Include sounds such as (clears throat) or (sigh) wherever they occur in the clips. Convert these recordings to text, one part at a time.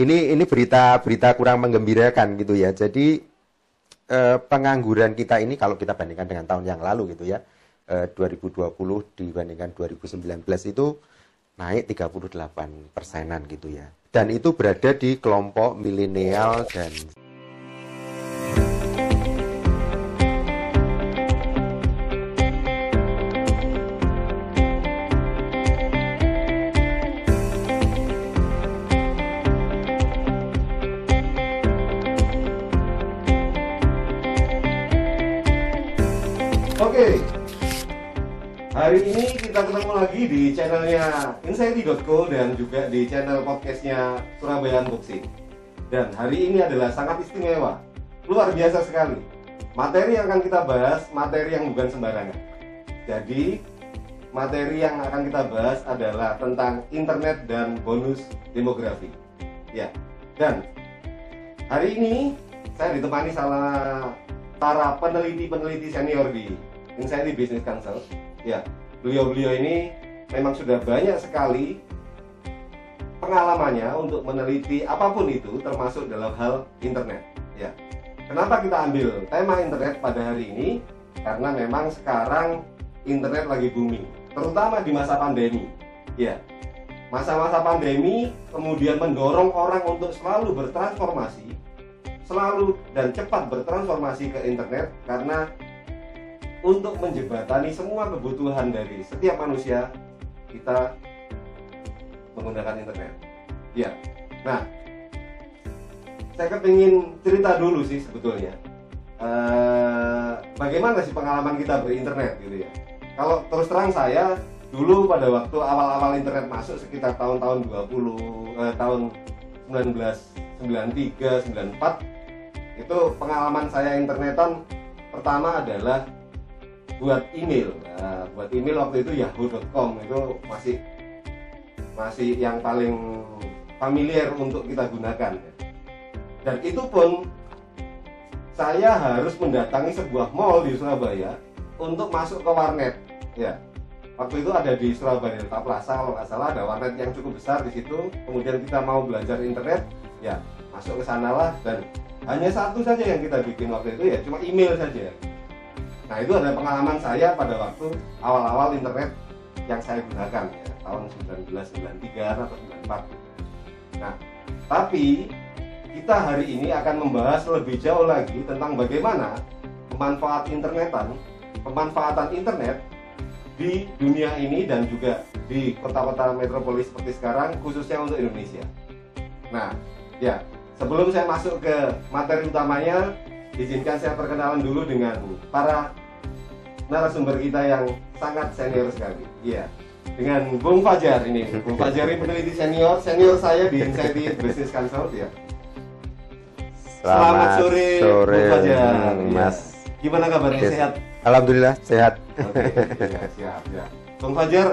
ini ini berita berita kurang menggembirakan gitu ya. Jadi eh, pengangguran kita ini kalau kita bandingkan dengan tahun yang lalu gitu ya, eh, 2020 dibandingkan 2019 itu naik 38 persenan gitu ya. Dan itu berada di kelompok milenial dan kita ketemu lagi di channelnya Insighty.co dan juga di channel podcastnya Surabaya Unboxing. Dan hari ini adalah sangat istimewa, luar biasa sekali. Materi yang akan kita bahas, materi yang bukan sembarangan. Jadi, materi yang akan kita bahas adalah tentang internet dan bonus demografi. Ya, dan hari ini saya ditemani salah para peneliti-peneliti senior di Insighty Business Council. Ya, beliau-beliau ini memang sudah banyak sekali pengalamannya untuk meneliti apa pun itu, termasuk dalam hal internet. Ya, kenapa kita ambil tema internet pada hari ini? Karena memang sekarang internet lagi booming, terutama di masa pandemi. Ya, masa-masa pandemi kemudian mendorong orang untuk selalu bertransformasi, selalu dan cepat bertransformasi ke internet karena untuk menjembatani semua kebutuhan dari setiap manusia kita menggunakan internet. Ya, nah saya kepingin cerita dulu sih sebetulnya. Eh, bagaimana sih pengalaman kita berinternet gitu ya? Kalau terus terang saya dulu pada waktu awal-awal internet masuk sekitar tahun-tahun 20 eh, tahun 1993 94 itu pengalaman saya internetan pertama adalah buat email. Nah, buat email waktu itu yahoo.com itu masih masih yang paling familiar untuk kita gunakan. Dan itu pun saya harus mendatangi sebuah mall di Surabaya untuk masuk ke warnet. Ya waktu itu ada di Surabaya Delta Plaza kalau nggak salah ada warnet yang cukup besar di situ. Kemudian kita mau belajar internet ya masuk ke sana lah dan hanya satu saja yang kita bikin waktu itu ya cuma email saja Nah itu adalah pengalaman saya pada waktu awal-awal internet yang saya gunakan ya, tahun 1993 atau 94. Nah, tapi kita hari ini akan membahas lebih jauh lagi tentang bagaimana pemanfaat internetan, pemanfaatan internet di dunia ini dan juga di kota-kota metropolis seperti sekarang khususnya untuk Indonesia. Nah, ya, sebelum saya masuk ke materi utamanya, izinkan saya perkenalan dulu dengan para narasumber kita yang sangat senior sekali. Iya. Dengan Bung Fajar ini. Bung Fajar ini peneliti senior, senior saya di Insighty Business Consult ya. Selamat, sore, sore, Bung Fajar. hmm. Mas. Gimana kabarnya? Yes. Sehat? Alhamdulillah sehat. Oke, ya, siap, ya. Bung Fajar,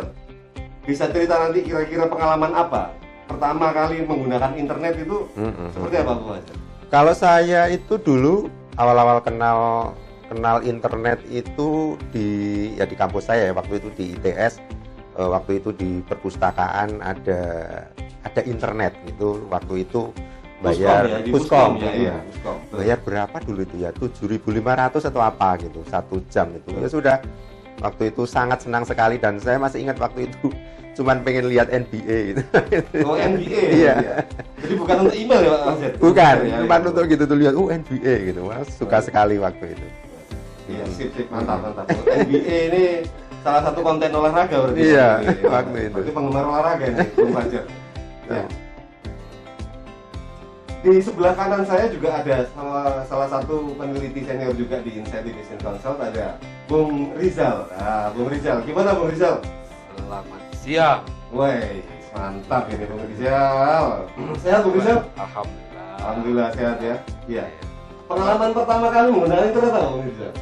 bisa cerita nanti kira-kira pengalaman apa? Pertama kali menggunakan internet itu Mm-mm. seperti apa, Bung Fajar? Kalau saya itu dulu awal-awal kenal kenal internet itu di ya di kampus saya ya waktu itu di ITS eh, waktu itu di perpustakaan ada ada internet gitu waktu itu bayar ya, Puskom, ya, iya, Puskom. bayar berapa dulu itu ya 7.500 atau apa gitu satu jam itu ya sudah waktu itu sangat senang sekali dan saya masih ingat waktu itu cuman pengen lihat NBA gitu Oh, NBA. (laughs) Iya. ya? Jadi bukan untuk email ya, Pak Fajar? bukan Ya, cuman ya. untuk gitu tuh lihat oh NBA gitu Wah, suka sekali waktu itu Iya, sip, sip, mantap, mantap. NBA ini salah satu konten olahraga berarti. Iya, Iya, waktu itu. Berarti penggemar olahraga nih, Bung Fajar. Ya. Di sebelah kanan saya juga ada salah, salah satu peneliti senior juga di Business Consult ada Bung Rizal. Nah, Bung Rizal, gimana Bung Rizal? Selamat siang. Woi, mantap ini Bung Rizal. (clears throat) Sehat Bung Rizal? Alhamdulillah. Alhamdulillah sehat ya. Iya. Pengalaman pertama kali menggunakan internet apa Bung Rizal?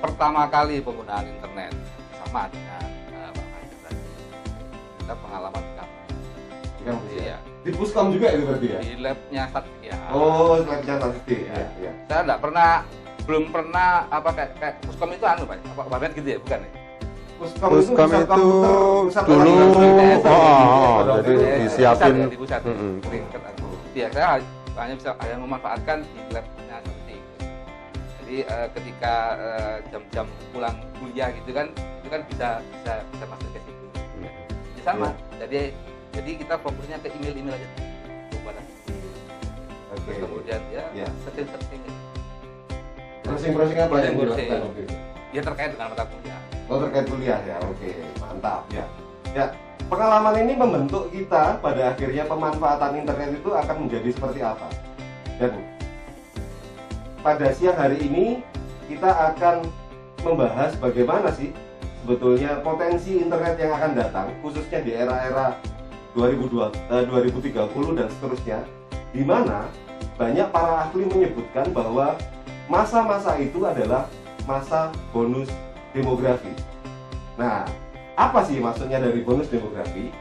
Pertama kali penggunaan internet sama dengan uh, tadi. Kita pengalaman di kampus. Di kampus ya? Iya. Di Puskom juga itu berarti ya? Di labnya Satya. Oh, lab statistik. Iya, iya. Saya enggak pernah belum pernah apa kayak, kayak Puskom itu anu Pak. Apa Bapak gitu ya, bukan ya? Puskom, Puskom pusat itu komputer, pusat dulu oh, oh, Pada jadi itu. disiapin di pusat, ya, Mm-mm. Sering kan aku. ya saya hanya bisa hanya memanfaatkan di labnya itu jadi uh, ketika uh, jam-jam pulang kuliah gitu kan itu kan bisa bisa bisa masuk ke situ. Ya, sama. Ya. jadi jadi kita fokusnya ke email-email aja. Kepada okay. terus kemudian ya, ya. setting-setting browsing-browsing apa yang dilakukan ya terkait dengan mata kuliah. Oh terkait kuliah ya. Oke okay. mantap ya. Ya pengalaman ini membentuk kita pada akhirnya pemanfaatan internet itu akan menjadi seperti apa? Dan pada siang hari ini kita akan membahas bagaimana sih sebetulnya potensi internet yang akan datang khususnya di era-era 2020, eh, 2030 dan seterusnya di mana banyak para ahli menyebutkan bahwa masa-masa itu adalah masa bonus demografi. Nah, apa sih maksudnya dari bonus demografi?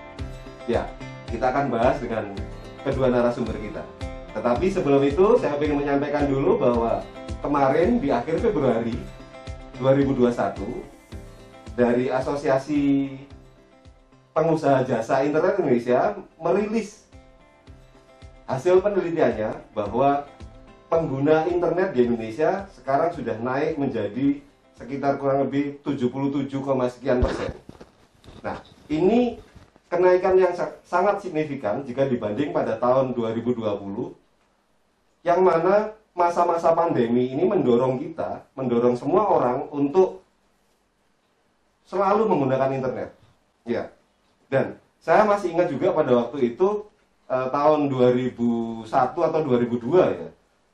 Ya, kita akan bahas dengan kedua narasumber kita. Tetapi sebelum itu saya ingin menyampaikan dulu bahwa kemarin di akhir Februari 2021 dari Asosiasi Pengusaha Jasa Internet Indonesia merilis hasil penelitiannya bahwa pengguna internet di Indonesia sekarang sudah naik menjadi sekitar kurang lebih 77, sekian persen. Nah, ini kenaikan yang sangat signifikan jika dibanding pada tahun 2020 yang mana masa-masa pandemi ini mendorong kita, mendorong semua orang untuk selalu menggunakan internet. Ya. Dan saya masih ingat juga pada waktu itu eh, tahun 2001 atau 2002 ya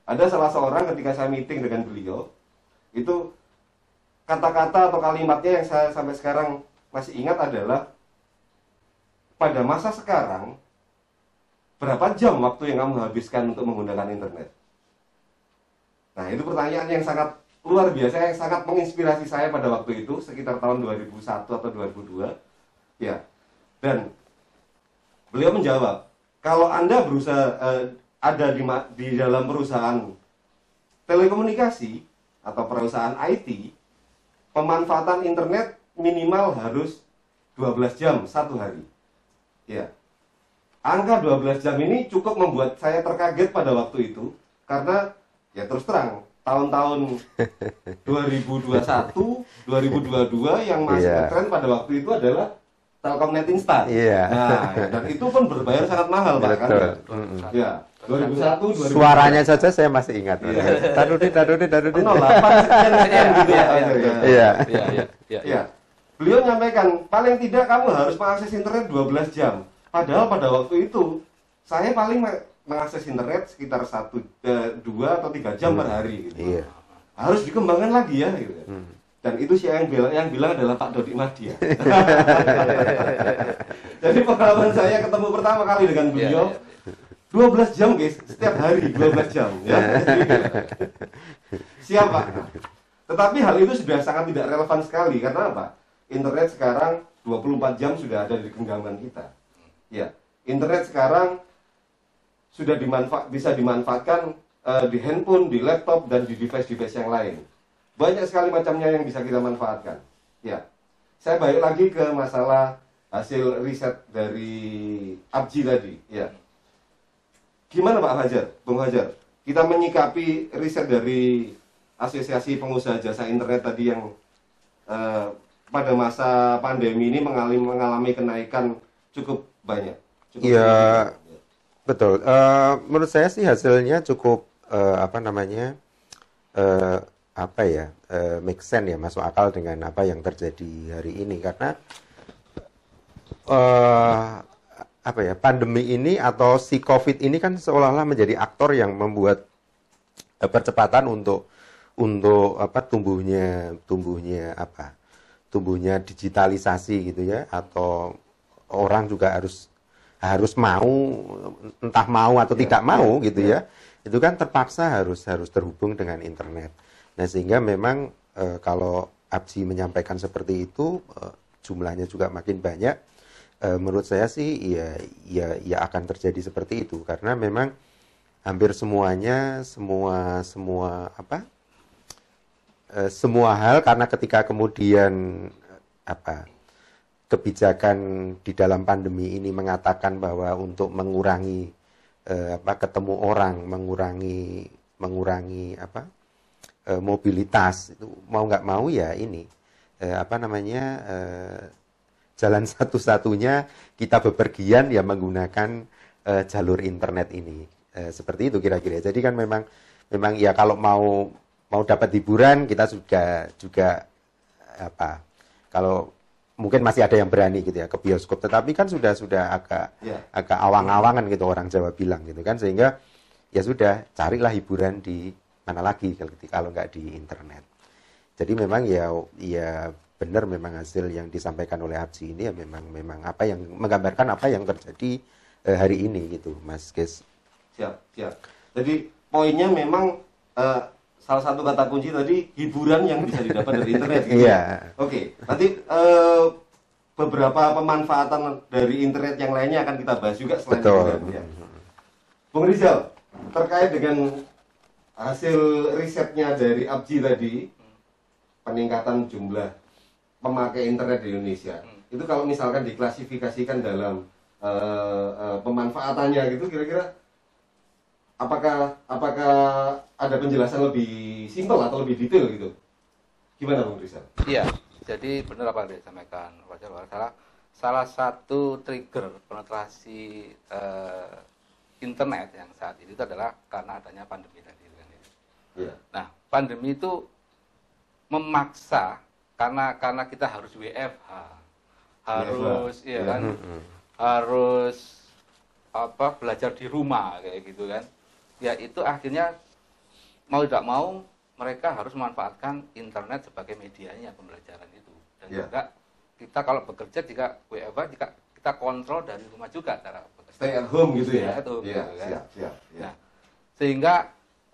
ada salah seorang ketika saya meeting dengan beliau, itu kata-kata atau kalimatnya yang saya sampai sekarang masih ingat adalah pada masa sekarang berapa jam waktu yang kamu habiskan untuk menggunakan internet? Nah, itu pertanyaan yang sangat luar biasa yang sangat menginspirasi saya pada waktu itu sekitar tahun 2001 atau 2002. Ya. Dan beliau menjawab, kalau Anda berusaha eh, ada di, di dalam perusahaan telekomunikasi atau perusahaan IT, pemanfaatan internet minimal harus 12 jam satu hari. Ya. Angka 12 jam ini cukup membuat saya terkaget pada waktu itu karena ya terus terang tahun-tahun (laughs) 2021, 2022 yang masih yeah. tren pada waktu itu adalah Telkomnet Instan. Iya. Nah, dan itu pun berbayar sangat mahal, Pak kan? Ya. 2001, 2002. Suaranya saja saya masih ingat. Iya. Tadudit, tadudit, tadudit. 08 sekian sekian gitu ya. Iya. Iya. Iya. Iya. Ya. Beliau menyampaikan, paling tidak kamu harus mengakses internet 12 jam. Padahal pada waktu itu saya paling mengakses internet sekitar satu, eh, dua atau tiga jam hmm. per hari. Gitu. Iya. Harus dikembangkan lagi ya. Gitu. Hmm. Dan itu sih yang bilang, yang bilang adalah Pak Dodi Mahdia. (laughs) Jadi pengalaman saya ketemu pertama kali dengan beliau, yeah, yeah 12 jam guys, setiap hari 12 jam ya. (laughs) Siapa? Tetapi hal itu sudah sangat tidak relevan sekali karena apa? Internet sekarang 24 jam sudah ada di genggaman kita. Ya, internet sekarang sudah dimanfa bisa dimanfaatkan uh, di handphone, di laptop dan di device-device yang lain. Banyak sekali macamnya yang bisa kita manfaatkan. Ya. Saya balik lagi ke masalah hasil riset dari Abji tadi, ya Gimana Pak Hajar, Bung Hajar? Kita menyikapi riset dari Asosiasi Pengusaha Jasa Internet tadi yang uh, pada masa pandemi ini mengalami, mengalami kenaikan cukup banyak. Iya, betul. Uh, menurut saya sih hasilnya cukup uh, apa namanya uh, apa ya uh, make sense ya masuk akal dengan apa yang terjadi hari ini karena uh, apa ya pandemi ini atau si covid ini kan seolah-olah menjadi aktor yang membuat uh, percepatan untuk untuk apa tumbuhnya tumbuhnya apa tumbuhnya digitalisasi gitu ya atau orang juga harus harus mau entah mau atau ya, tidak mau ya, gitu ya. ya itu kan terpaksa harus harus terhubung dengan internet nah sehingga memang e, kalau Abji menyampaikan seperti itu e, jumlahnya juga makin banyak e, menurut saya sih ya ya ya akan terjadi seperti itu karena memang hampir semuanya semua semua apa e, semua hal karena ketika kemudian apa kebijakan di dalam pandemi ini mengatakan bahwa untuk mengurangi eh, apa ketemu orang, mengurangi mengurangi apa eh, mobilitas itu mau nggak mau ya ini eh, apa namanya eh, jalan (laughs) satu-satunya kita bepergian ya menggunakan eh, jalur internet ini eh, seperti itu kira-kira. Jadi kan memang memang ya kalau mau mau dapat hiburan kita juga juga apa kalau mungkin masih ada yang berani gitu ya ke bioskop tetapi kan sudah sudah agak Ya. agak awang-awangan gitu orang Jawa bilang gitu kan sehingga ya sudah carilah hiburan di mana lagi kalau kalau nggak di internet jadi memang ya ya benar memang hasil yang disampaikan oleh Abji ini ya memang memang apa yang menggambarkan apa yang terjadi eh, hari ini gitu Mas Kes Siap, siap. Jadi poinnya memang eh, salah satu kata kunci tadi hiburan yang bisa didapat dari internet. gitu Iya. ya? Oke, nanti eh, beberapa pemanfaatan dari internet yang lainnya akan kita bahas juga selain betul ya. Bung Rizal, terkait dengan hasil risetnya dari Abji tadi, peningkatan jumlah pemakai internet di Indonesia, itu kalau misalkan diklasifikasikan dalam eh, eh, pemanfaatannya gitu, kira-kira apakah apakah ada penjelasan lebih simpel atau lebih detail gitu? Gimana Bung Rizal? Iya, jadi benar apa yang disampaikan Wajar salah salah satu trigger penetrasi eh, internet yang saat ini itu adalah karena adanya pandemi tadi kan. Iya. Nah, pandemi itu memaksa karena karena kita harus WFH, harus WFH, iya iya. kan, harus apa belajar di rumah kayak gitu kan. Ya itu akhirnya mau tidak mau mereka harus memanfaatkan internet sebagai medianya pembelajaran itu dan Iya. juga kita kalau bekerja jika WFH jika kita kontrol dari rumah juga cara bekerja. Stay at home gitu ya? at home, Iya, gitu kan. siap, siap. ya. Nah, sehingga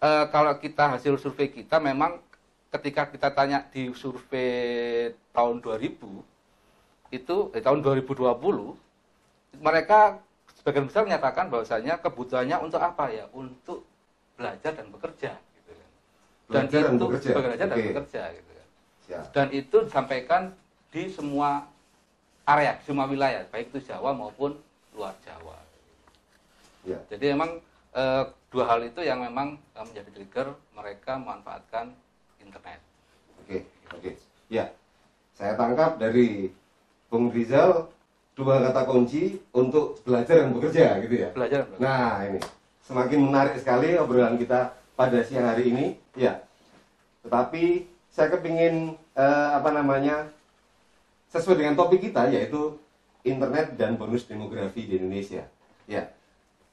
eh, kalau kita hasil survei kita memang ketika kita tanya di survei tahun 2000 itu eh, tahun 2020 mereka sebagian besar menyatakan bahwasanya kebutuhannya untuk apa ya untuk belajar dan bekerja gitu kan. dan Belajar dan itu bekerja. belajar dan Oke. bekerja gitu kan. Siap. dan itu disampaikan di semua area semua wilayah baik itu Jawa maupun luar Jawa Ya. jadi memang eh, dua hal itu yang memang eh, menjadi trigger mereka memanfaatkan internet. Oke, oke. Ya, saya tangkap dari Bung Rizal dua kata kunci untuk belajar dan bekerja gitu ya. Belajar. Nah ini semakin menarik sekali obrolan kita pada siang hari ini. Ya, tetapi saya kepingin eh, apa namanya sesuai dengan topik kita yaitu internet dan bonus demografi di Indonesia. Ya,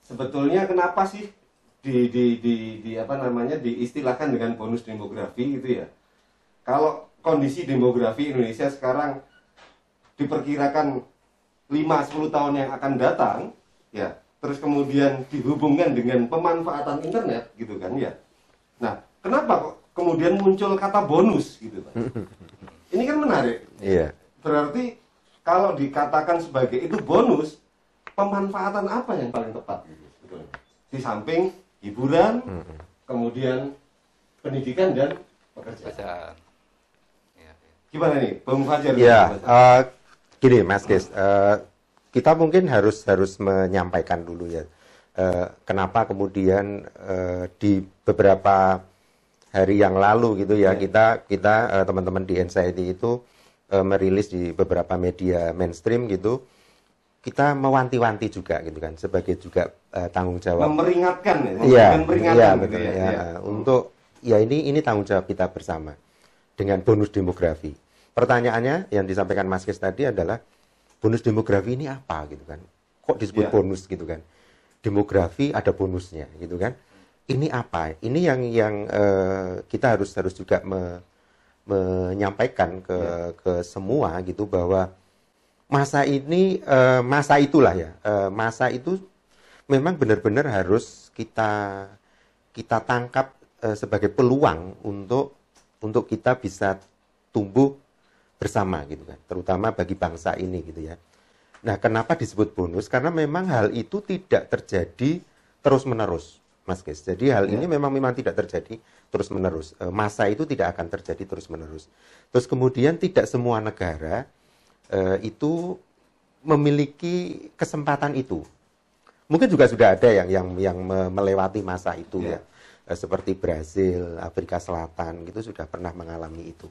sebetulnya kenapa sih di, di, di, di apa namanya diistilahkan dengan bonus demografi gitu ya? Kalau kondisi demografi Indonesia sekarang diperkirakan 5-10 tahun yang akan datang, ya, terus kemudian dihubungkan dengan pemanfaatan internet gitu kan ya. Nah, kenapa kok kemudian muncul kata bonus gitu Pak? (laughs) Ini kan menarik. iya Berarti kalau dikatakan sebagai itu bonus, pemanfaatan apa yang paling tepat gitu sebetulnya? Di samping hiburan, kemudian pendidikan dan pekerjaan. Pekerjaan. Ya, ya. Gimana nih, Bung Fajar? Ya, eh, gini Mas Kes, eh, kita mungkin harus harus menyampaikan dulu ya, eh, kenapa kemudian eh, di beberapa hari yang lalu gitu ya Ya. kita kita eh, teman-teman di Anxiety itu eh, merilis di beberapa media mainstream gitu, kita mewanti-wanti juga gitu kan sebagai juga eh, tanggung jawab Memperingatkan ya, Iya, peringatan iya gitu betul ya. ya. Iya. Untuk ya ini ini tanggung jawab kita bersama dengan bonus demografi. Pertanyaannya yang disampaikan Mas Kes tadi adalah bonus demografi ini apa gitu kan? Kok disebut Iya. bonus gitu kan? Demografi ada bonusnya gitu kan? Ini apa? Ini yang yang eh, kita harus harus juga me- menyampaikan ke ke semua gitu bahwa masa ini eh, masa itulah ya eh, masa itu memang benar-benar harus kita kita tangkap eh, sebagai peluang untuk untuk kita bisa tumbuh bersama gitu kan terutama bagi bangsa ini gitu ya. Nah kenapa disebut bonus? Karena memang hal itu tidak terjadi terus menerus mas Kes. Jadi hal ini memang memang tidak terjadi terus menerus masa itu tidak akan terjadi terus menerus terus kemudian tidak semua negara eh, itu memiliki kesempatan itu. Mungkin juga sudah ada yang yang yang me- melewati masa itu Iya. ya. Eh, seperti Brazil, Afrika Selatan gitu sudah pernah mengalami itu.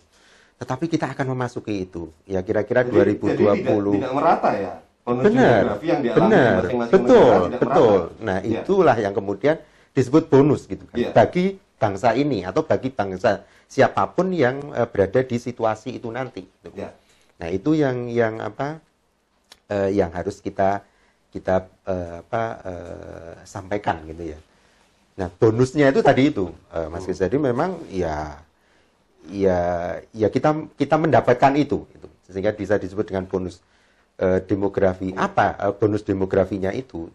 Tetapi kita akan memasuki itu. Ya kira-kira Jadi- 2020. jadi tidak, tidak merata ya. Benar, yang benar, masing-masing betul, negara tidak betul. merata. Nah Iya. itulah yang kemudian disebut bonus gitu kan. Iya. Bagi bangsa ini atau bagi bangsa siapa pun yang eh, berada di situasi itu nanti. gitu. Ya. Nah itu yang yang apa eh, yang harus kita kita eh, apa eh, sampaikan gitu ya. Nah bonusnya itu tadi itu eh, Mas Kris. Jadi memang ya ya ya kita kita mendapatkan itu gitu. sehingga bisa disebut dengan bonus eh, demografi. Apa eh, bonus demografinya itu?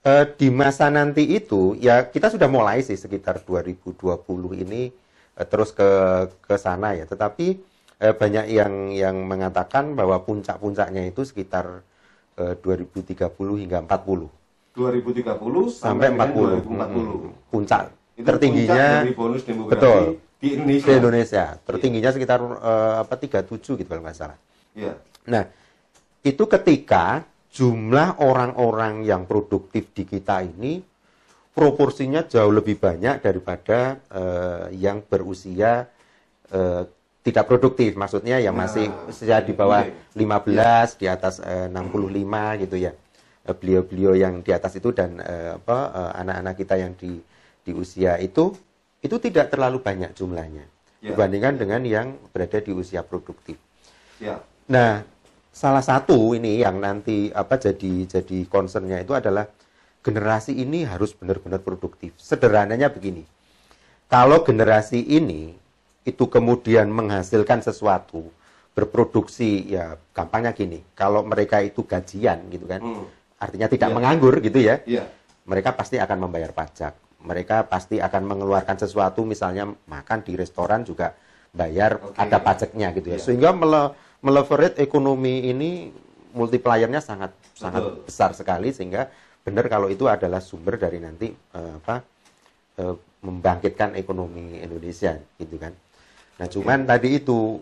Eh, di masa nanti itu ya kita sudah mulai sih sekitar 2020 ini eh, terus ke ke sana ya. Tetapi eh, banyak yang yang mengatakan bahwa puncak-puncaknya itu sekitar eh, 2030 hingga 40 2030 sampai dengan 40. 2040. Mm, Puncak Itu tertingginya puncak dari bonus demografi betul di Indonesia. di Indonesia. Tertingginya sekitar eh, apa 37 gitu kalau nggak salah. Iya. Nah, itu ketika jumlah orang-orang yang produktif di kita ini proporsinya jauh lebih banyak daripada eh, yang berusia eh, tidak produktif. Maksudnya yang Nah, masih usia di bawah oke. 15, di atas eh, 65 gitu ya. Beliau-beliau yang di atas itu dan eh, apa eh, anak-anak kita yang di di usia itu itu tidak terlalu banyak jumlahnya Ya. dibandingkan dengan yang berada di usia produktif. Ya. Nah, salah satu ini yang nanti apa jadi jadi concernnya itu adalah generasi ini harus benar-benar produktif. Sederhananya begini, kalau generasi ini itu kemudian menghasilkan sesuatu, berproduksi, ya gampangnya gini, kalau mereka itu gajian gitu kan, Hmm. artinya tidak Iya. menganggur gitu ya, Iya. mereka pasti akan membayar pajak. Mereka pasti akan mengeluarkan sesuatu, misalnya makan di restoran juga bayar, Oke. ada pajaknya gitu ya. Iya. Sehingga mele meleverage ekonomi ini multipliernya sangat sangat Betul. besar sekali sehingga benar kalau itu adalah sumber dari nanti eh, apa eh, membangkitkan ekonomi Indonesia gitu kan. Nah, cuman tadi itu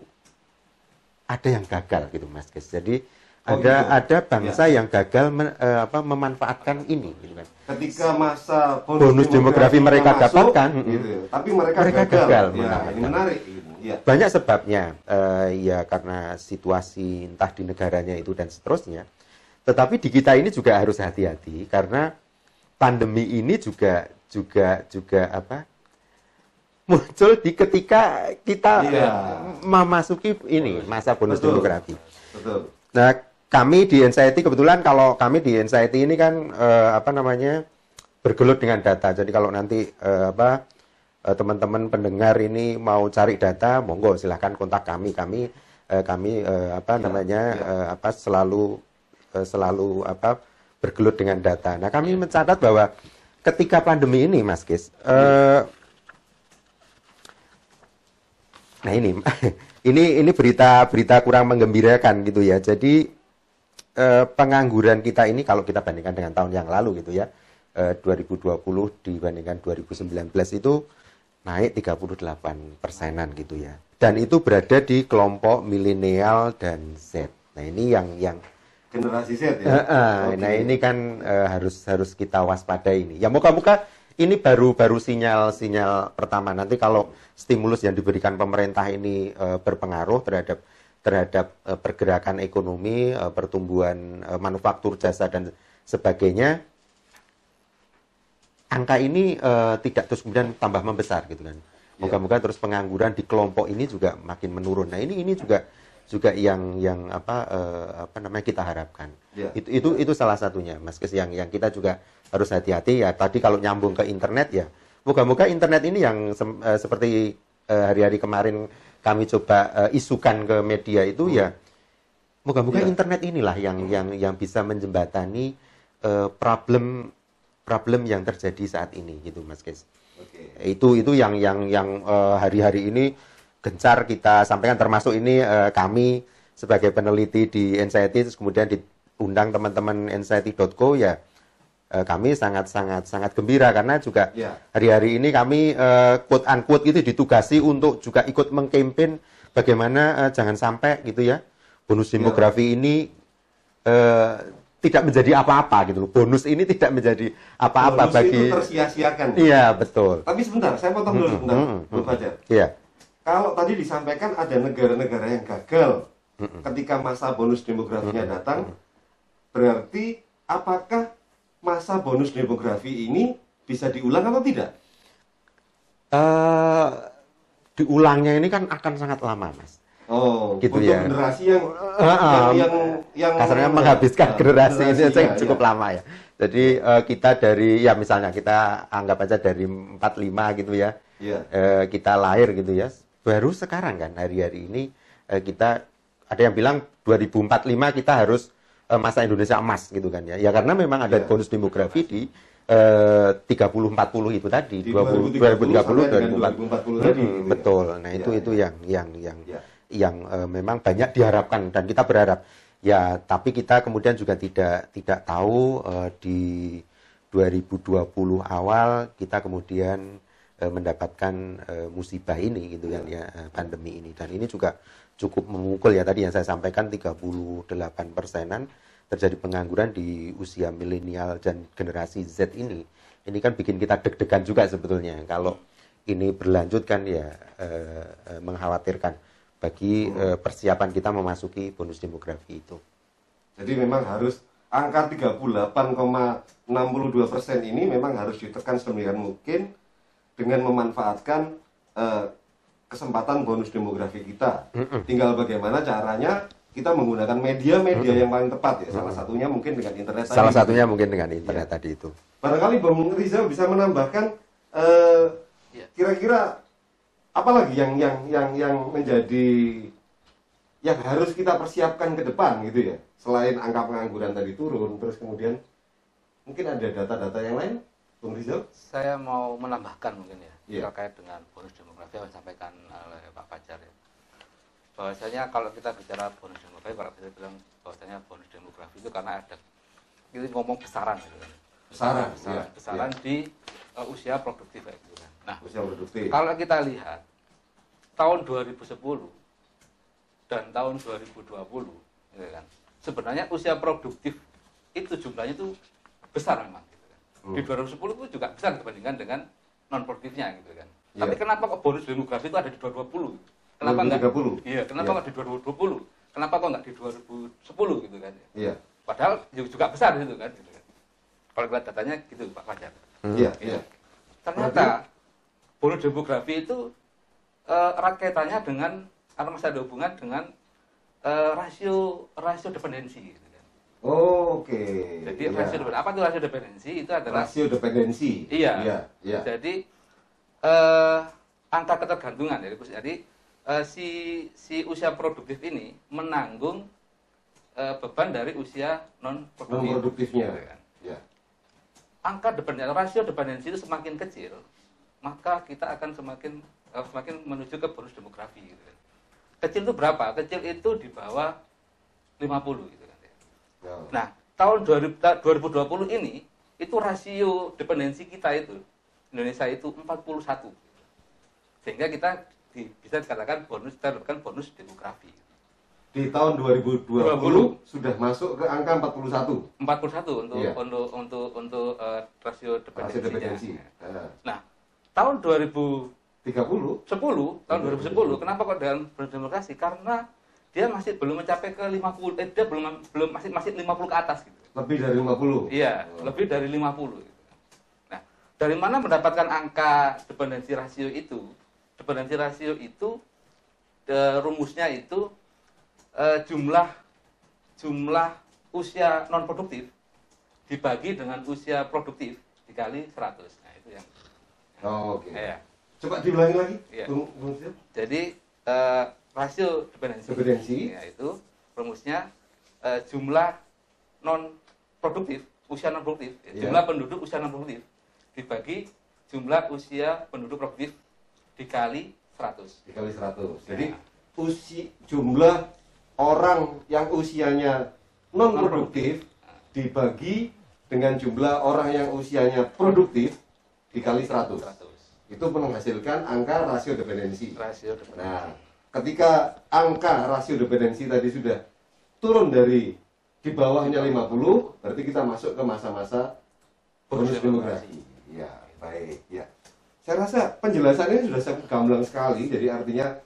ada yang gagal gitu Mas Kes. Jadi Oh, ada gitu. ada bangsa yang gagal men- eh, apa memanfaatkan ini gitu kan. Ketika masa Bonus demografi mereka masuk, dapatkan, gitu. mm. Tapi mereka, Mereka gagal. gagal Ya, ini menarik. Ya. Banyak sebabnya, eh, ya karena situasi entah di negaranya itu dan seterusnya. Tetapi di kita ini juga harus hati-hati karena pandemi ini juga juga juga apa muncul di ketika kita Iya. memasuki ini masa bonus Betul. demografi. Betul. Nah, kami di Anxiety kebetulan kalau kami di Anxiety ini kan eh, apa namanya bergelut dengan data. Jadi kalau nanti eh, apa eh, teman-teman pendengar ini mau cari data, monggo silahkan kontak kami. Kami eh, kami eh, apa Ya, namanya ya. eh, apa selalu eh, selalu apa bergelut dengan data. Nah, kami mencatat bahwa ketika pandemi ini, Mas Kis, eh, Nah ini, (laughs) ini ini berita berita kurang menggembirakan gitu ya. Jadi eh, pengangguran kita ini kalau kita bandingkan dengan tahun yang lalu gitu ya, eh, 2020 dibandingkan 2019 itu naik 38 persenan gitu ya. Dan itu berada di kelompok milenial dan Z. Nah ini yang yang Generasi Z ya. Eh, eh, Oke. Nah ini kan eh, harus harus kita waspadai ini. Ya muka-muka ini baru baru sinyal sinyal pertama. Nanti kalau stimulus yang diberikan pemerintah ini eh, berpengaruh terhadap terhadap eh, pergerakan ekonomi, eh, pertumbuhan eh, manufaktur jasa dan sebagainya, angka ini eh, tidak terus kemudian tambah membesar gitu kan. Moga-moga terus pengangguran di kelompok ini juga makin menurun. Nah ini ini juga juga yang yang apa eh, apa namanya kita harapkan. Ya. Itu itu itu salah satunya, Mas Kes yang yang kita juga harus hati-hati ya. Tadi kalau nyambung ke internet ya, moga-moga internet ini yang sem- eh, seperti hari-hari kemarin kami coba eh, isukan ke media itu ya, moga-moga Ya. internet inilah yang yang yang bisa menjembatani eh, problem problem yang terjadi saat ini gitu, Mas Kes Oke. itu itu yang yang yang eh, hari-hari ini gencar kita sampaikan termasuk ini eh, kami sebagai peneliti di Anxiety terus kemudian diundang teman-teman anxiety.co ya eh, kami sangat sangat sangat gembira karena juga Ya. hari-hari ini kami eh, quote unquote itu ditugasi untuk juga ikut mengkampanye bagaimana eh, jangan sampai gitu ya bonus demografi ini eh, tidak menjadi apa-apa gitu loh. Bonus ini tidak menjadi apa-apa Bonus bagi itu tersia-siakan. Iya, betul. Tapi sebentar, saya potong dulu sebentar, mm, Bu Fajar. Iya. Kalau tadi disampaikan ada negara-negara yang gagal ketika masa bonus demografinya datang, berarti apakah masa bonus demografi ini bisa diulang atau tidak? eh diulangnya ini kan akan sangat lama, Mas. Oh, Gitu untuk ya. generasi yang yang eh, yang, yang kasarnya menghabiskan Ah, generasi ini generasi, aja ya, cukup ya. lama ya. Jadi eh, kita dari ya misalnya kita anggap aja dari 45 gitu ya. Iya. Eh, kita lahir gitu ya. Baru sekarang kan hari-hari ini eh, kita ada yang bilang 2045 kita harus masa Indonesia emas gitu kan ya. Ya karena memang ada Iya. bonus demografi di eh, 30 40 itu tadi Di 20 2030 2030 sampai dengan 2040 tadi, 2040 gitu ya. betul. Nah, itu Iya, itu iya. yang yang yang Ya. yang eh, memang banyak diharapkan dan kita berharap ya tapi kita kemudian juga tidak tidak tahu eh, di 2020 awal kita kemudian eh, mendapatkan eh, musibah ini gitu kan ya eh, pandemi ini dan ini juga cukup memukul ya tadi yang saya sampaikan 38 persenan terjadi pengangguran di usia milenial dan generasi Z ini ini kan bikin kita deg-degan juga sebetulnya kalau ini berlanjut kan ya eh, eh, mengkhawatirkan bagi eh, persiapan kita memasuki bonus demografi itu. Jadi memang harus angka 38,62 persen ini memang harus ditekan sedemikian mungkin dengan memanfaatkan eh, kesempatan bonus demografi kita. Tinggal bagaimana caranya kita menggunakan media-media yang paling tepat ya. Salah satunya mungkin dengan internet. tadi. Salah satunya mungkin dengan internet tadi itu. Barangkali Bang Rizal bisa menambahkan eh, Iya. kira-kira apa lagi yang yang yang yang menjadi yang harus kita persiapkan ke depan gitu ya. Selain angka pengangguran tadi turun, terus kemudian mungkin ada data-data yang lain, Bang Rizal? Saya mau menambahkan mungkin ya Iya. terkait dengan bonus demografi yang disampaikan oleh Pak Fajar ya. Bahwasanya kalau kita bicara bonus demografi, kalau kita bilang bahwasanya bonus demografi itu karena ada kita ngomong besaran gitu kan. Besaran, besaran, iya, besaran di uh, usia produktif kayak gitu kan. Nah, Usia produktif. kalau kita lihat tahun 2010 dan tahun 2020 gitu kan. Sebenarnya usia produktif itu jumlahnya itu besar memang gitu kan. Di 2010 itu juga besar dibandingkan dengan non produktifnya gitu kan. Iya. Tapi kenapa kok bonus demografi itu ada di 2020? Kenapa enggak? 2030? Iya, kenapa Iya. enggak di 2020? Kenapa kok enggak di 2010 gitu kan? Iya. Padahal juga besar gitu kan. Gitu kan. Kalau kita datanya gitu Pak Fajar. Iya, iya. Ternyata bonus demografi itu kaitannya dengan karena masih ada hubungan dengan eh, rasio rasio dependensi. Gitu. Oh, Oke. Jadi Iya. rasio dependensi apa itu rasio dependensi? Itu adalah rasio dependensi. Iya. Iya, iya. Jadi eh, angka ketergantungan jadi jadi eh, si si usia produktif ini menanggung eh, beban dari usia non produktif. Non produktifnya. Gitu kan. Iya. Angka dependensi rasio dependensi itu semakin kecil, maka kita akan semakin eh, semakin menuju ke bonus demografi. Gitu kan. Kecil itu berapa? Kecil itu di bawah 50 gitu kan. ya. Ya. Nah, tahun 2000 ta- 2020 ini itu rasio dependensi kita itu Indonesia itu 41. Sehingga kita di- bisa dikatakan bonus kita dapatkan bonus demografi. Di tahun 2020 sudah masuk ke angka 41. 41 untuk Iya. untuk untuk untuk eh, rasio Rasio dependensinya. dependensi. Nah, Nah, tahun 2010 30 tahun 2010 kenapa kok bonus demografi? Karena dia masih belum mencapai ke 50 eh, dia belum belum masih masih 50 ke atas gitu. lebih dari 50. Iya, Oh. lebih dari 50 gitu. Nah, dari mana mendapatkan angka dependensi rasio itu? Dependensi rasio itu eh, rumusnya itu eh, jumlah jumlah usia non produktif dibagi dengan usia produktif dikali 100. Nah, itu yang Oh, Oke. ya. Coba diulangi lagi. Sil. Jadi eh, rasio dependensi, Dependensi. ya, itu rumusnya eh, jumlah non produktif, usia non produktif, ya, jumlah penduduk usia non produktif dibagi jumlah usia penduduk produktif dikali 100. Dikali 100. Jadi Ya. usi jumlah orang yang usianya non produktif dibagi dengan jumlah orang yang usianya produktif dikali 100. 100. Itu menghasilkan angka rasio dependensi. Rasio dependensi. Nah, ketika angka rasio dependensi tadi sudah turun dari di bawahnya 50 berarti kita masuk ke masa-masa bonus Bonus demografi. Ya, baik, ya. Saya rasa penjelasannya sudah sangat gamblang sekali. Jadi artinya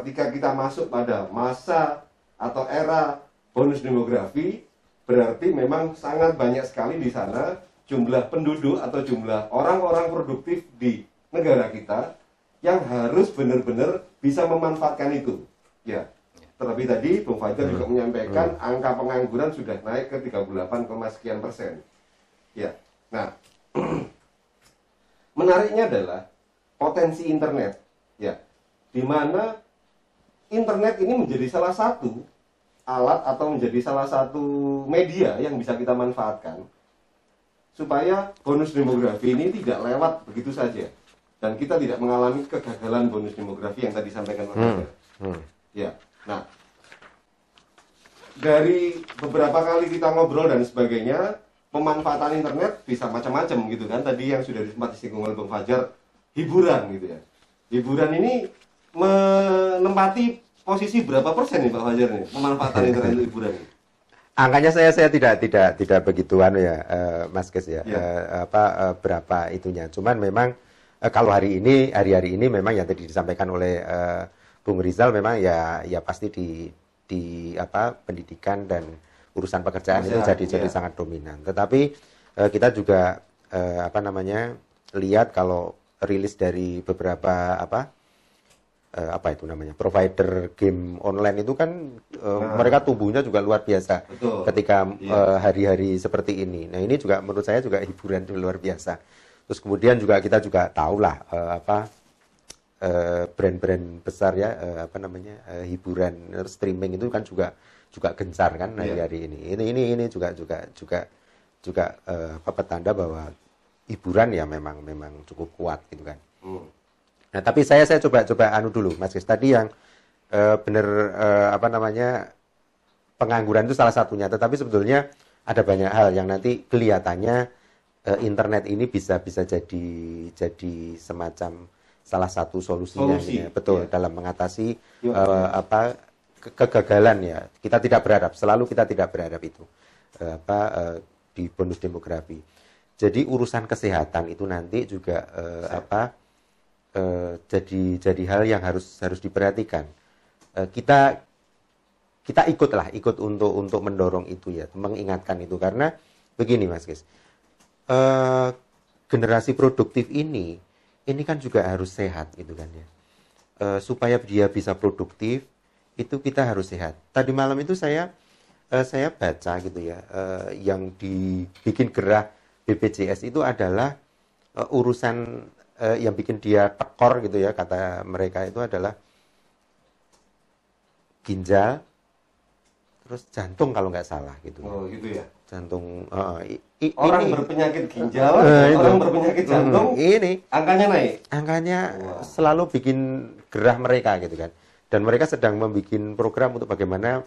ketika kita masuk pada masa atau era bonus demografi, berarti memang sangat banyak sekali di sana jumlah penduduk atau jumlah orang-orang produktif di negara kita yang harus benar-benar bisa memanfaatkan itu. Ya. Terlebih tadi Bung Fajar juga menyampaikan angka pengangguran sudah naik ke 38, sekian persen. Ya. Nah, menariknya adalah potensi internet, ya, di mana internet ini menjadi salah satu alat atau menjadi salah satu media yang bisa kita manfaatkan supaya bonus demografi ini tidak lewat begitu saja dan kita tidak mengalami kegagalan bonus demografi yang tadi disampaikan oleh Hmm. Hmm. Ya, nah dari beberapa kali kita ngobrol dan sebagainya, pemanfaatan internet bisa macam-macam gitu kan. Tadi yang sudah sempat disinggung oleh Bang Fajar, hiburan gitu ya. Hiburan ini menempati posisi berapa persen nih Pak Fajar nih pemanfaatan internet untuk hiburan ini? Angkanya saya saya tidak tidak tidak begitu anu ya eh, Mas Kes ya Ya. Eh, apa eh, berapa itunya. Cuman memang eh, kalau hari ini hari-hari ini memang yang tadi disampaikan oleh eh, Bung Rizal memang ya ya pasti di di apa pendidikan dan urusan pekerjaan itu Pekerjaan, jadi jadi ya. sangat dominan. Tetapi eh, kita juga eh, apa namanya lihat kalau rilis dari beberapa apa eh, apa itu namanya provider game online itu kan eh, Nah. mereka tumbuhnya juga luar biasa Betul. ketika Iya. hari-hari seperti ini. Nah ini juga menurut saya juga hiburan luar biasa. Terus kemudian juga kita juga tahulah eh, apa brand-brand besar ya apa namanya eh, hiburan streaming itu kan juga juga gencar kan Iya. hari-hari ini. Ini ini ini juga juga juga juga eh, apa petanda bahwa hiburan ya memang memang cukup kuat gitu kan. Hmm. Nah, tapi saya saya coba coba anu dulu, Mas Kris. Tadi yang eh, benar eh, apa namanya pengangguran itu salah satunya. Tetapi sebetulnya ada banyak hal yang nanti kelihatannya eh, internet ini bisa bisa jadi jadi semacam salah satu solusinya, Solusi, gitu ya. betul ya. dalam mengatasi Yuk. eh, apa ke- kegagalan ya. Kita tidak berharap, selalu kita tidak berharap itu eh, apa eh, di bonus demografi. Jadi urusan kesehatan itu nanti juga eh, apa eh, jadi jadi hal yang harus harus diperhatikan. Eh, kita kita ikutlah ikut untuk untuk mendorong itu ya, mengingatkan itu karena begini Mas Kis. Eh, generasi produktif ini ini kan juga harus sehat gitu kan ya. Eh, supaya dia bisa produktif itu kita harus sehat. Tadi malam itu saya eh, saya baca gitu ya eh, yang dibikin gerah BPJS itu adalah eh, urusan eh, yang bikin dia tekor gitu ya kata mereka itu adalah ginjal terus jantung kalau nggak salah gitu Oh gitu ya. jantung eh, i- i- Orang ini berpenyakit ginjal, itu. orang berpenyakit jantung, Hmm, ini angkanya naik. angkanya Wah. selalu bikin gerah mereka gitu kan dan mereka sedang membuat program untuk bagaimana